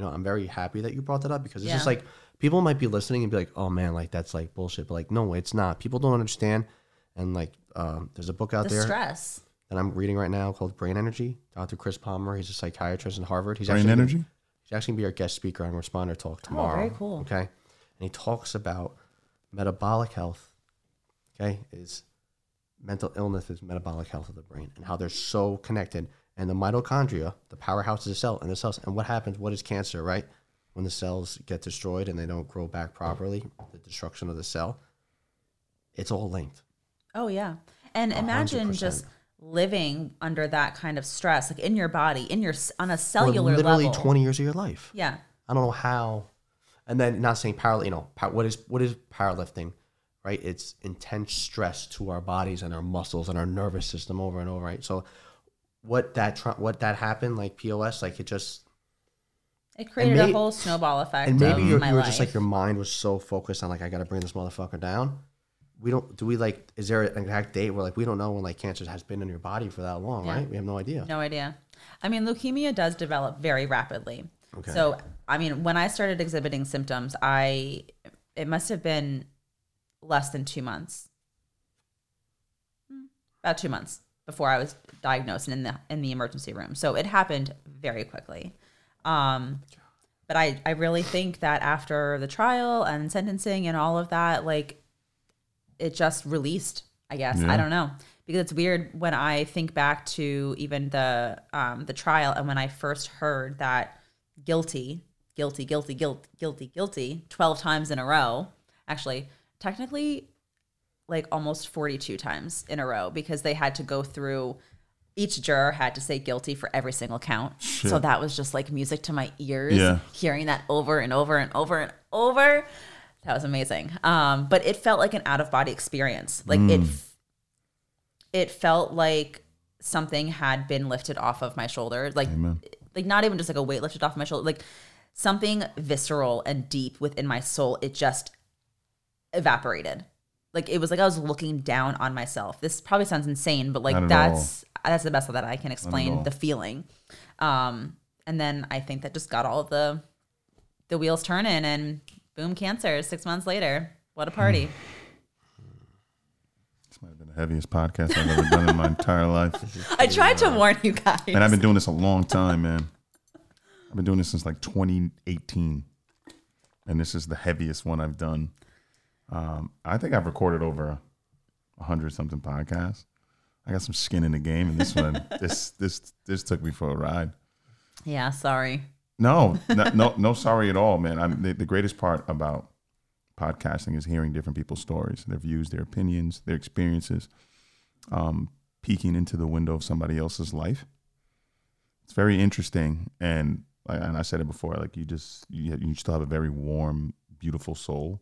you know, I'm very happy that you brought that up because it's just like people might be listening and be like, oh man, like that's like bullshit, but like no, it's not. People don't understand, and like um, there's a book out The there stress. that I'm reading right now called Brain Energy. Dr. Chris Palmer, he's a psychiatrist in Harvard. He's brain actually energy. He's actually gonna be our guest speaker on Responder Talk tomorrow. Oh, very cool. Okay, and he talks about metabolic health. Okay, is mental illness is metabolic health of the brain and how they're so connected. And the mitochondria, the powerhouse of the cell, and the cells. And what happens? What is cancer? Right, when the cells get destroyed and they don't grow back properly, the destruction of the cell. It's all linked. Oh yeah. And imagine 100%. just living under that kind of stress, like in your body, in your on a For cellular literally level. 20 years of your life. Yeah. I don't know how. And then not saying power, you know, power, what is what is powerlifting, right? It's intense stress to our bodies and our muscles and our nervous system over and over, right? So what that tr- what that happened like POS, like it just It created may- a whole snowball effect. and maybe you were life. just like your mind was so focused on like I got to bring this motherfucker down. We don't do we like is there an exact date where like we don't know when like cancer has been in your body for that long, Yeah. right? We have no idea. No idea. I mean, leukemia does develop very rapidly. Okay. So, I mean, when I started exhibiting symptoms, I it must have been less than two months, Hmm, about two months before I was diagnosed and in the in the emergency room. So it happened very quickly. Um, but I I really think that after the trial and sentencing and all of that, like it just released. I guess Yeah. I don't know because it's weird when I think back to even the um, the trial and when I first heard that guilty, guilty, guilty, guilty, guilty, guilty, twelve times in a row. Actually, technically, like almost forty two times in a row because they had to go through. Each juror had to say guilty for every single count. So that was just like music to my ears. Yeah. Hearing that over and over and over and over. That was amazing. Um, but it felt like an out of body experience. Like Mm. it, it felt like something had been lifted off of my shoulder. Like, Amen. like not even just like a weight lifted off my shoulder. Like something visceral and deep within my soul. It just evaporated. Like it was like I was looking down on myself. This probably sounds insane, but like at that's that's the best that I can explain the feeling. Um, and then I think that just got all the the wheels turning, and boom, cancer. Six months later, what a party! [SIGHS] This might have been the heaviest podcast I've ever done in my entire life. I tried to warn you guys. And I've been doing this a long time, man. I've been doing this since like 2018. And this is the heaviest one I've done. Um, I think I've recorded over a hundred something podcasts. I got some skin in the game, and this one, [LAUGHS] this this this took me for a ride. yeah, sorry. No, [LAUGHS] no, no, no sorry at all, man. I'm the, the greatest part about podcasting is hearing different people's stories, their views, their opinions, their experiences, um, peeking into the window of somebody else's life. It's very interesting, and and I said it before, like you just you, you still have a very warm, beautiful soul.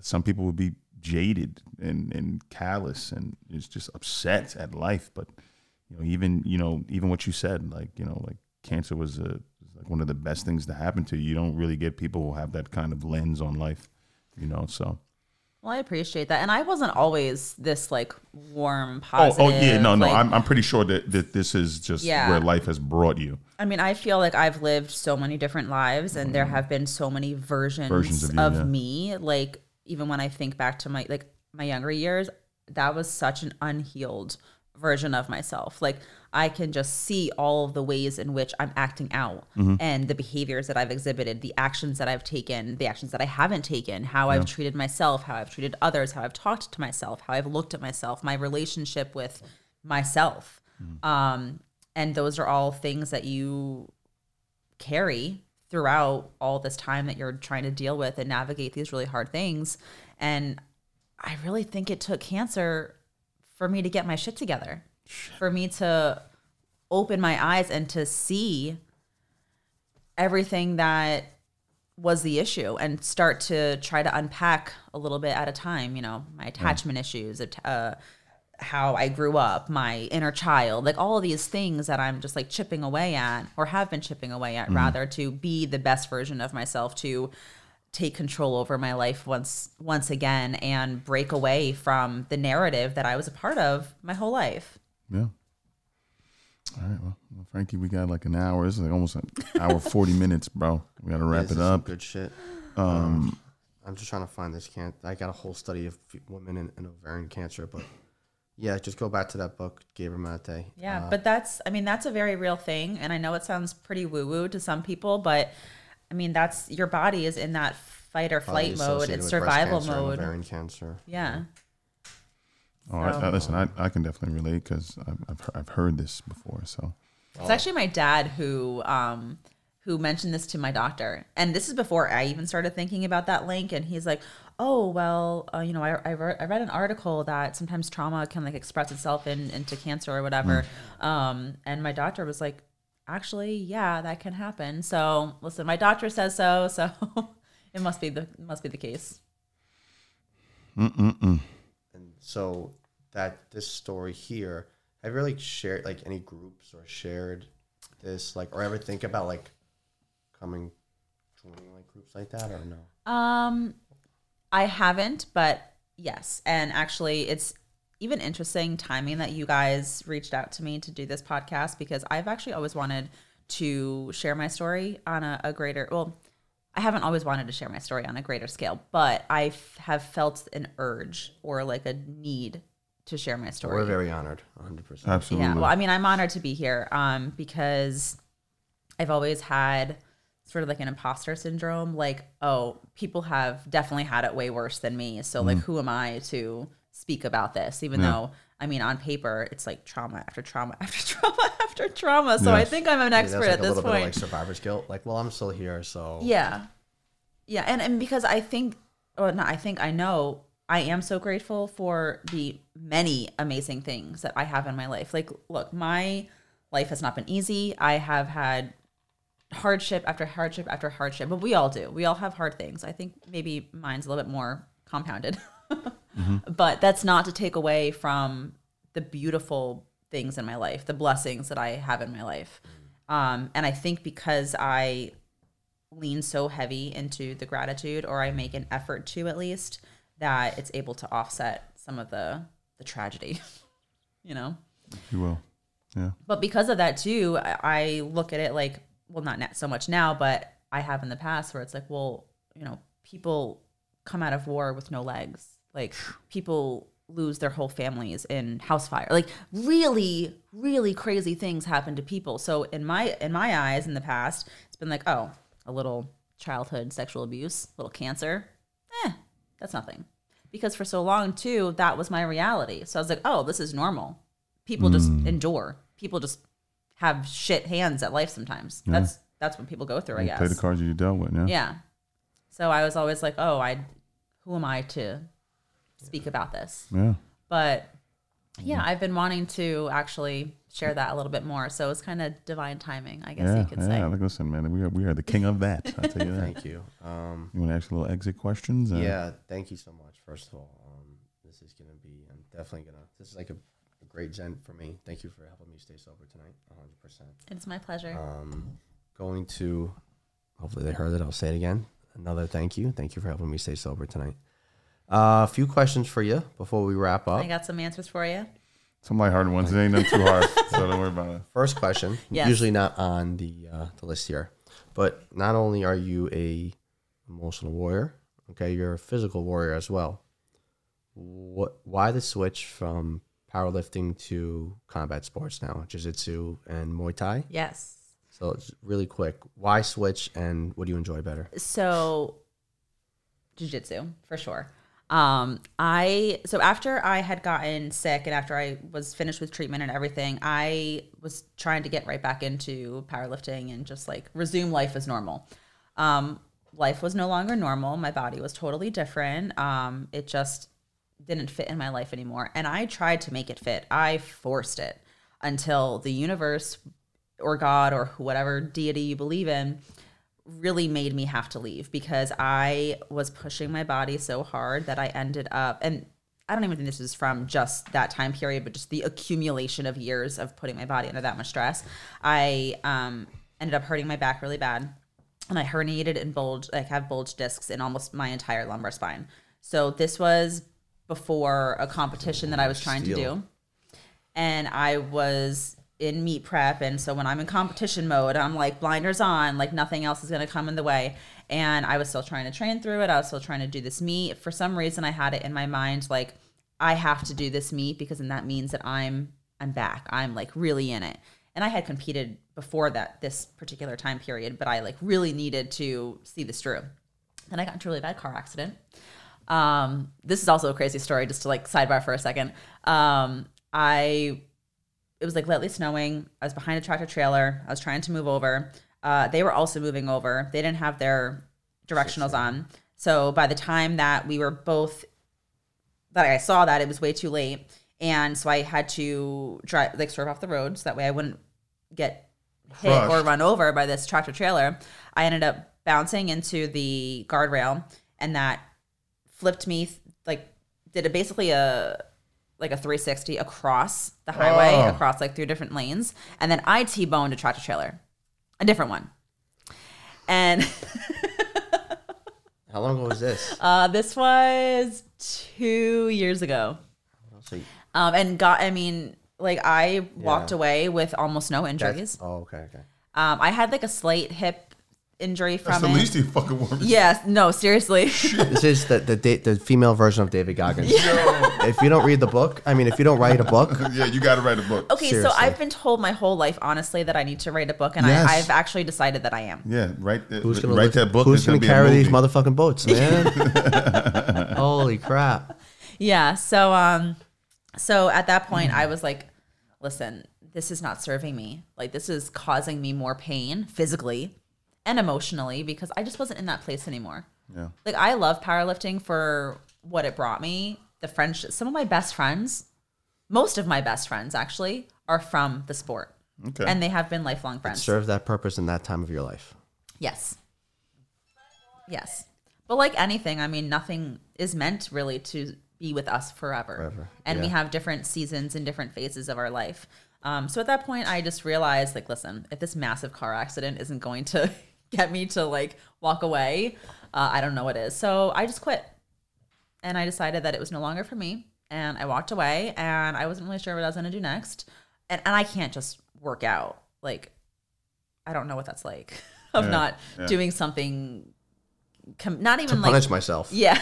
Some people would be jaded and and callous and is just upset at life, but you know even you know even what you said, like you know like cancer was a was like one of the best things to happen to you. You don't really get people who have that kind of lens on life, you know. So Well, I appreciate that, and I wasn't always this like warm, oh positive. oh yeah no no like- I'm I'm pretty sure that that this is just Yeah. where life has brought you. I mean, I feel like I've lived so many different lives, and there mm-hmm. have been so many versions, Versions of of, yeah. me. Like even when I think back to my like my younger years, that was such an unhealed version of myself. Like I can just see all of the ways in which I'm acting out, Mm-hmm. and the behaviors that I've exhibited, the actions that I've taken, the actions that I haven't taken, how I've treated myself, how I've treated others, how I've talked to myself, how I've looked at myself, my relationship with myself. Um, and those are all things that you carry throughout all this time that you're trying to deal with and navigate these really hard things. And I really think it took cancer for me to get my shit together, for me to open my eyes and to see everything that was the issue and start to try to unpack a little bit at a time, you know, my attachment issues, uh, how I grew up, my inner child, like all of these things that I'm just like chipping away at or have been chipping away at rather to be the best version of myself to take control over my life once once again and break away from the narrative that I was a part of my whole life. Yeah. All right, well, well, Frankie, we got like an hour. This is like almost an hour forty [LAUGHS] minutes, bro. We got to wrap this it is some up. Good shit. Um, I'm just trying to find this can't. I got a whole study of women in, in ovarian cancer, but yeah, just go back to that book, Gabriel Mate. Yeah, Uh, but that's I mean that's a very real thing and I know it sounds pretty woo woo to some people, but I mean that's your body is in that fight or flight mode, it's with breast survival cancer and mode. ovarian cancer. Yeah. Oh, So- I, listen, I, I can definitely relate because I've, I've I've heard this before. So It's actually my dad who um who mentioned this to my doctor. And this is before I even started thinking about that link and he's like, "Oh, well, uh, you know, I I read, I read an article that sometimes trauma can like express itself in into cancer or whatever." Um and my doctor was like, "Actually, yeah, that can happen." So, listen, my doctor says so, [LAUGHS] so it must be the must be the case. And so that this story here, have you really shared like any groups or shared this like or ever think about like coming joining like groups like that or no? Um, I haven't, but yes. And actually, it's even interesting timing that you guys reached out to me to do this podcast because I've actually always wanted to share my story on a, a greater, well, I haven't always wanted to share my story on a greater scale, but I f- have felt an urge or like a need to share my story. We're very honored, 100%. absolutely, Yeah, well, I mean, I'm honored to be here um, because I've always had sort of like an imposter syndrome. Like, oh, people have definitely had it way worse than me. So, like, mm. who am I to speak about this? Even though, I mean, on paper, it's like trauma after trauma [LAUGHS] after trauma after trauma. So, I think I'm an expert there's, like, at a this little point. bit of like survivor's guilt. Like, well, I'm still here, so Yeah. Yeah. And, and because I think, or not, I think I know I am so grateful for the many amazing things that I have in my life. Like, look, my life has not been easy. I have had hardship after hardship after hardship. But we all do. We all have hard things. I think maybe mine's a little bit more compounded. [LAUGHS] But that's not to take away from the beautiful things in my life, the blessings that I have in my life. Um, and I think because I lean so heavy into the gratitude, or I make an effort to at least, that it's able to offset some of the the tragedy. [LAUGHS] you know. You will. Yeah. But because of that too, I, I look at it like, well, not na- so much now, but I have in the past where it's like, well, you know, people come out of war with no legs. Like [SIGHS] people lose their whole families in house fire. Like really, really crazy things happen to people. So in my in my eyes, in the past, it's been like, oh, a little childhood sexual abuse, little cancer, eh, that's nothing. Because for so long too, that was my reality. So I was like, oh, this is normal. People just endure. People just have shit hands at life sometimes. That's that's what people go through, I You guess. play the cards you dealt with. Yeah. Yeah. So I was always like, oh, I, who am I to speak about this? Yeah. But yeah, I've been wanting to actually share that a little bit more. So it's kind of divine timing, I guess Yeah. you could Yeah. say. Like, listen, man, we are we are the king of that. I'll tell you [LAUGHS] that. Thank you. Um, You want to ask a little exit questions? Uh, yeah, thank you so much. First of all, um, this is gonna be. I'm definitely gonna. This is like a, a great zen for me. Thank you for helping me stay sober tonight. 100. percent It's my pleasure. Um, going to. Hopefully they heard it. I'll say it again. Another thank you. Thank you for helping me stay sober tonight. Uh, a few questions for you before we wrap up. I got some answers for you. Some lighthearted ones. It ain't none too hard, [LAUGHS] so don't worry about it. First question, Yes. usually not on the uh, the list here, but not only are you a emotional warrior, okay, you're a physical warrior as well. What? Why the switch from powerlifting to combat sports now, jiu-jitsu and Muay Thai? Yes. So it's really quick. Why switch, and what do you enjoy better? so jiu-jitsu for sure. Um, I so after I had gotten sick and after I was finished with treatment and everything, I was trying to get right back into powerlifting and just like resume life as normal. Um, life was no longer normal. My body was totally different. Um, it just didn't fit in my life anymore, and I tried to make it fit. I forced it until the universe or God or whatever deity you believe in really made me have to leave because I was pushing my body so hard that I ended up and I don't even think this is from just that time period, but just the accumulation of years of putting my body under that much stress. I um, ended up hurting my back really bad, and I herniated and bulged, like have bulge discs in almost my entire lumbar spine. So this was before a competition that I was trying to do and I was in meet prep. And so when I'm in competition mode, I'm like blinders on, like nothing else is going to come in the way. And I was still trying to train through it. I was still trying to do this meet. For some reason, I had it in my mind like I have to do this meet because then that means that I'm I'm back. I'm like really in it. And I had competed before that this particular time period, but I like really needed to see this through. Then I got into a really bad car accident. Um, this is also a crazy story, just to like sidebar for a second. Um, I it was like lightly snowing. I was behind a tractor trailer. I was trying to move over. Uh, they were also moving over. They didn't have their directionals on. So by the time that we were both that I saw that it was way too late, and so I had to drive like swerve off the road so that way I wouldn't get hit or run over by this tractor trailer. I ended up bouncing into the guardrail, and that flipped me like did a basically a like a 360 across the highway, Oh. across like three different lanes, and then I T-boned a tractor trailer, a different one. And How long ago was this? [LAUGHS] uh, this was two years ago. So Um, and got, I mean, like I walked Yeah. away with almost no that's, injuries. oh, okay, okay. Um, I had like a slight hip injury That's from the it. least he fucking wants. Yes, no, seriously. This is the the, da- the female version of David Goggins. If you don't read the book, I mean, if you don't write a book, [LAUGHS] yeah, you got to write a book. okay, so Seriously. I've been told my whole life, honestly, that I need to write a book, and Yes. I, I've actually decided that I am. Yeah, write that. who's gonna write lift- that book. Who's It's gonna gonna be a carry these movie. motherfucking boats, [LAUGHS] man? Holy crap! Yeah. So um so at that point I was like, listen, this is not serving me. Like this is causing me more pain physically and emotionally because I just wasn't in that place anymore. Yeah. Like I love powerlifting for what it brought me, the friendship. Some of my best friends, most of my best friends actually, are from the sport. Okay. and they have been lifelong friends. Serve that purpose in that time of your life. Yes. Yes. But like anything, I mean, nothing is meant really to be with us forever. Forever, And we have different seasons and different phases of our life. Um, so at that point, I just realized, like, listen, if this massive car accident isn't going to [LAUGHS] get me to like walk away, uh, I don't know what is. So I just quit. And I decided that it was no longer for me. And I walked away and I wasn't really sure what I was going to do next. And, and I can't just work out. Like, I don't know what that's like [LAUGHS] of Yeah, not yeah. doing something, com- not To even like punish myself. [LAUGHS] yeah,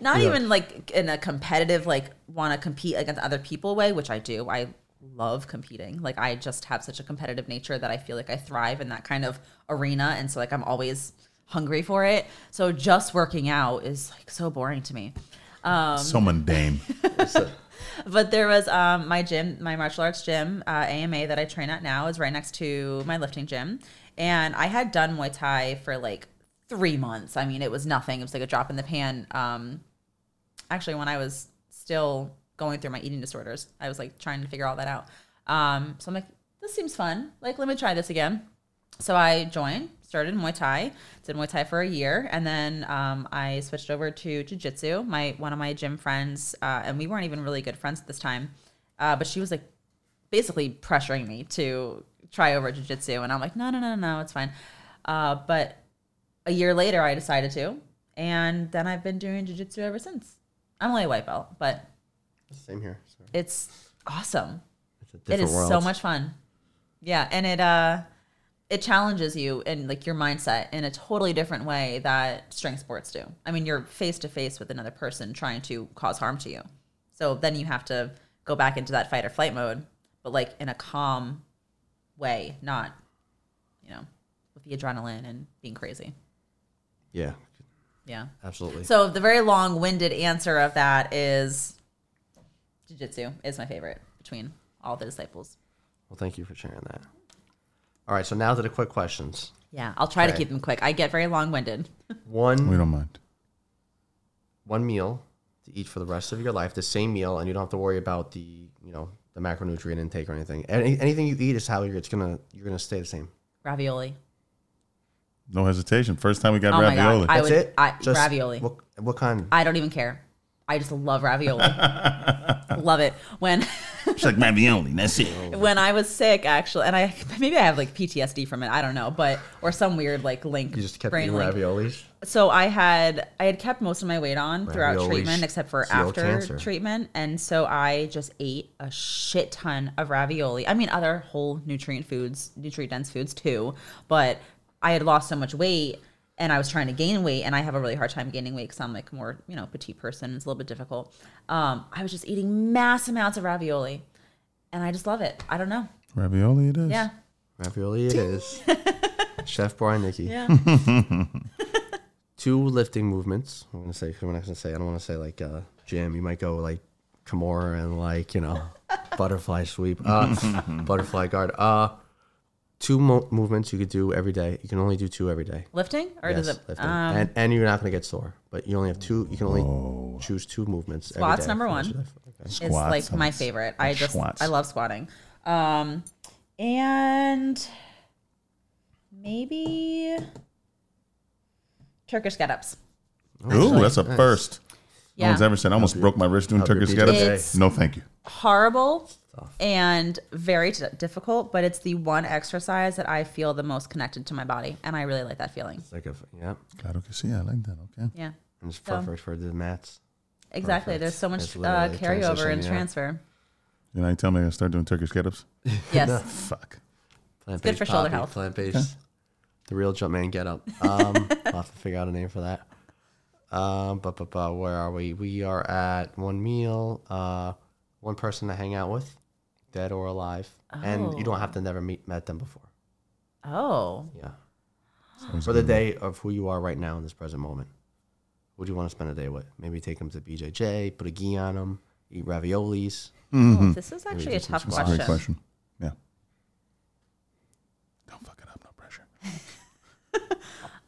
not Yeah. even like in a competitive, like want to compete against other people way, which I do. I love competing. Like I just have such a competitive nature that I feel like I thrive in that kind of arena, and so like I'm always hungry for it. So just working out is like so boring to me. Um, so mundane. [LAUGHS] but there was um, my gym, my martial arts gym, uh, AMA that I train at now is right next to my lifting gym. And I had done Muay Thai for like three months. I mean, it was nothing. It was like a drop in the pan. Um, actually, when I was still going through my eating disorders, I was like trying to figure all that out. Um, so I'm like, this seems fun. Like, let me try this again. So I joined, started Muay Thai, did Muay Thai for a year, and then um, I switched over to Jiu Jitsu. My one of my gym friends, uh, and we weren't even really good friends at this time, uh, but she was like basically pressuring me to try over Jiu Jitsu, and I'm like, no, no, no, no, it's fine. Uh, but a year later, I decided to, and then I've been doing Jiu Jitsu ever since. I'm only a white belt, but Same here. So it's awesome. it's a different is world. so much fun. Yeah, and it uh it challenges you and like your mindset in a totally different way that strength sports do. I mean, you're face to face with another person trying to cause harm to you. So then you have to go back into that fight or flight mode, but like in a calm way, not you know, with the adrenaline and being crazy. Yeah, Yeah. absolutely. So the very long-winded answer of that is jiu-jitsu is my favorite between all the disciples. well, thank you for sharing that. All right, so now to the quick questions. Yeah, I'll try to Okay. keep them quick. I get very long-winded. [LAUGHS] One we don't mind. one meal to eat for the rest of your life, the same meal, and you don't have to worry about the you know the macronutrient intake or anything. Any, anything you eat is how you're it's gonna you're gonna stay the same. Ravioli. No hesitation. First time we got Oh my ravioli. God. I That's would- it. I- Just ravioli. What, what kind? I don't even care. I just love ravioli. [LAUGHS] love it. When It's like ravioli. That's it. [LAUGHS] when I was sick, actually, and I maybe I have like PTSD from it. I don't know, but or some weird like link. You just kept brain eating link. raviolis. So I had I had kept most of my weight on throughout Raviolis treatment, except for seal after cancer. treatment, and so I just ate a shit ton of ravioli. I mean, other whole nutrient foods, nutrient dense foods too, but I had lost so much weight. And I was trying to gain weight, and I have a really hard time gaining weight because I'm like more, you know, petite person. It's a little bit difficult. Um, I was just eating mass amounts of ravioli, and I just love it. I don't know. Ravioli it is. Yeah, Ravioli it is. Chef Brian Nicky. yeah. [LAUGHS] Two lifting movements. I'm gonna say. I'm not gonna say. I don't want to say like uh, gym. You might go like Kimura and like you know [LAUGHS] butterfly sweep, uh, butterfly guard. Uh, two mo- movements you could do every day. You can only do two every day. Lifting or Yes, does it? lifting. Um, and and you're not gonna get sore. But you only have two. You can only choose two movements. every Squats day number one. rest of. Okay. is Squats, like my favorite. I just squats. I love squatting. Um and maybe Turkish get-ups. Ooh, that's a Nice. first. No one's ever said. I almost broke my wrist doing help Turkish BJJ. get It's- No, thank you. Horrible and very t- difficult, but it's the one exercise that I feel the most connected to my body, and I really like that feeling. It's like a yeah. Claro que sí. I like that. Okay. Yeah, And it's So- perfect for the mats. exactly. Perfect. There's so much It's uh, literally carryover transition, and yeah. transfer. You know, you tell me I start doing Turkish get-ups. [LAUGHS] Yes, [LAUGHS] Fuck. Plant good for shoulder health. Plant based. The real jump man get up. Um, [LAUGHS] I'll have to figure out a name for that. Um, but, but, but where are we? We are at one meal, uh, one person to hang out with, dead or alive, and you don't have to never meet met them before. oh, Yeah, Sounds for the good. day of who you are right now in this present moment. Who do you want to spend a day with? Maybe take them to BJJ, put a gi on them, eat raviolis. Oh, this is actually a tough squats. That's a question. great question. Yeah. Don't fuck it up. No pressure. [LAUGHS]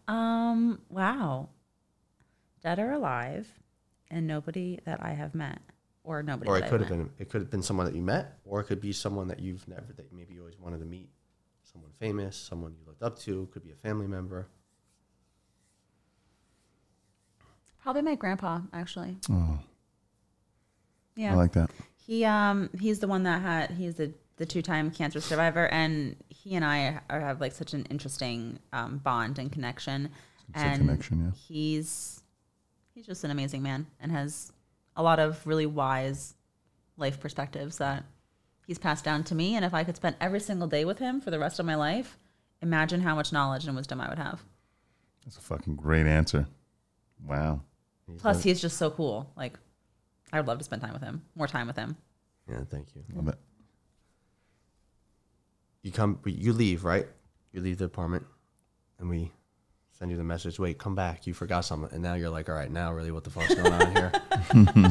Um, wow. Dead or alive, and nobody that I have met or nobody. or it could have been it could have been someone that you met, or it could be someone that you've never that maybe you always wanted to meet, someone famous, someone you looked up to, could be a family member. Probably my grandpa, actually. Oh, Yeah. I like that. He um he's the one that had he's the the two time cancer survivor and he and I are, have like such an interesting um, bond and connection. It's a and connection, yeah. he's he's just an amazing man and has a lot of really wise life perspectives that he's passed down to me. And if I could spend every single day with him for the rest of my life, imagine how much knowledge and wisdom I would have. That's a fucking great answer. Wow. Plus, he's just so cool. Like, I would love to spend time with him, more time with him. yeah, thank you. Love it. You come, you leave, right? You leave the apartment, and we send you the message. Wait, come back. You forgot something, and now you're like, all right, now really, what the fuck's going on here?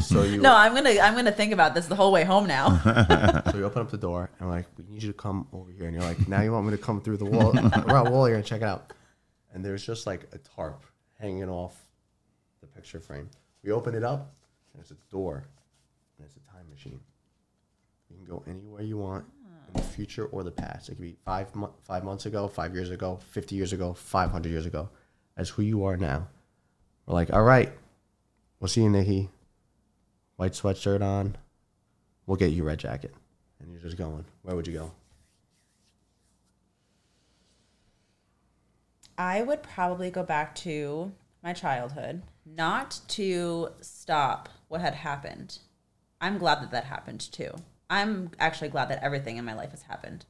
[LAUGHS] so you No, I'm gonna I'm gonna think about this the whole way home now. [LAUGHS] So we open up the door and we're like, we need you to come over here. And you're like, now you want me to come through the wall, around the wall here and check it out. And there's just like a tarp hanging off the picture frame. We open it up and it's a door and it's a time machine. You can go anywhere you want in the future or the past. It could be five, mo- five months ago, five years ago, 50 years ago, 500 years ago, as who you are now. We're like, all right, we'll see you, Nikki. White sweatshirt on. We'll get you red jacket. And you're just going. Where would you go? I would probably go back to my childhood, not to stop what had happened. I'm glad that that happened too. I'm actually glad that everything in my life has happened.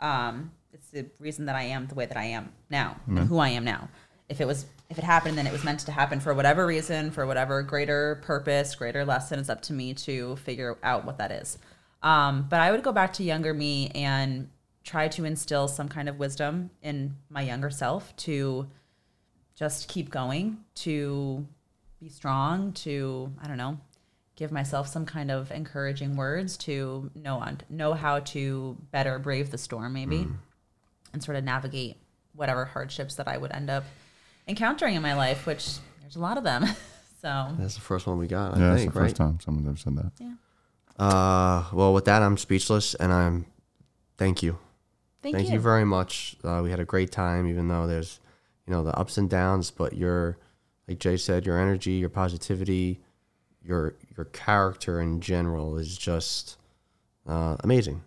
Um, it's the reason that I am the way that I am now, and who I am now. If it was, if it happened, then it was meant to happen for whatever reason, for whatever greater purpose, greater lesson. It's up to me to figure out what that is. Um, but I would go back to younger me and try to instill some kind of wisdom in my younger self to just keep going, to be strong, to I don't know, give myself some kind of encouraging words to know on know how to better brave the storm maybe and sort of navigate whatever hardships that I would end up encountering in my life, which there's a lot of them. [LAUGHS] so That's the first one we got, I yeah, that's the right? first time someone's ever said that. yeah. Uh, well, with that, I'm speechless, and I'm thank you. Thank, Thank you. you very much. Uh, we had a great time, even though there's, you know, the ups and downs. But your, like Jay said, your energy, your positivity, your your character in general is just uh, amazing.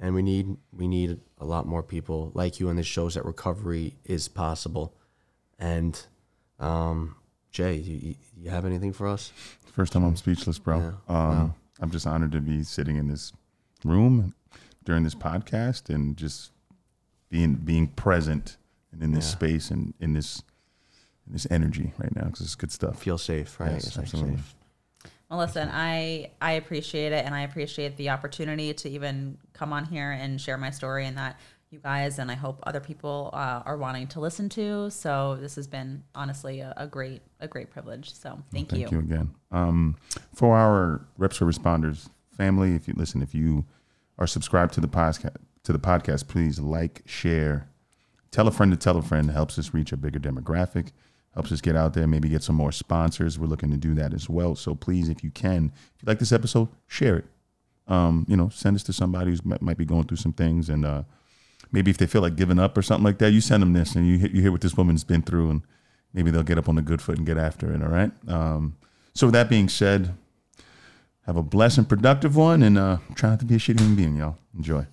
And we need we need a lot more people like you, and this shows that recovery is possible. And um, Jay, you, you- you have anything for us? First time I'm speechless, bro. Yeah. Um, Wow. I'm just honored to be sitting in this room during this podcast and just being being present and in this Yeah. space and in this in this energy right now because it's good stuff. Feel safe, right? Yes, absolutely. safe. Well, listen, I I appreciate it, and I appreciate the opportunity to even come on here and share my story, and that you guys and I hope other people uh, are wanting to listen to. So this has been honestly a, a great a great privilege. So thank, you. Thank you, again. Um, for our reps for responders family, if you listen, if you are subscribed to the podcast, to the podcast, please like, share, tell a friend to tell a friend. It helps us reach a bigger demographic. Helps us get out there, maybe get some more sponsors. We're looking to do that as well. So please, if you can, if you like this episode, share it. Um, you know, send this to somebody who might be going through some things, and uh, maybe if they feel like giving up or something like that, you send them this, and you you hear what this woman's been through, and maybe they'll get up on the good foot and get after it. All right. Um, so with that being said, have a blessed and productive one, and uh, try not to be a shitty human being, y'all. Enjoy.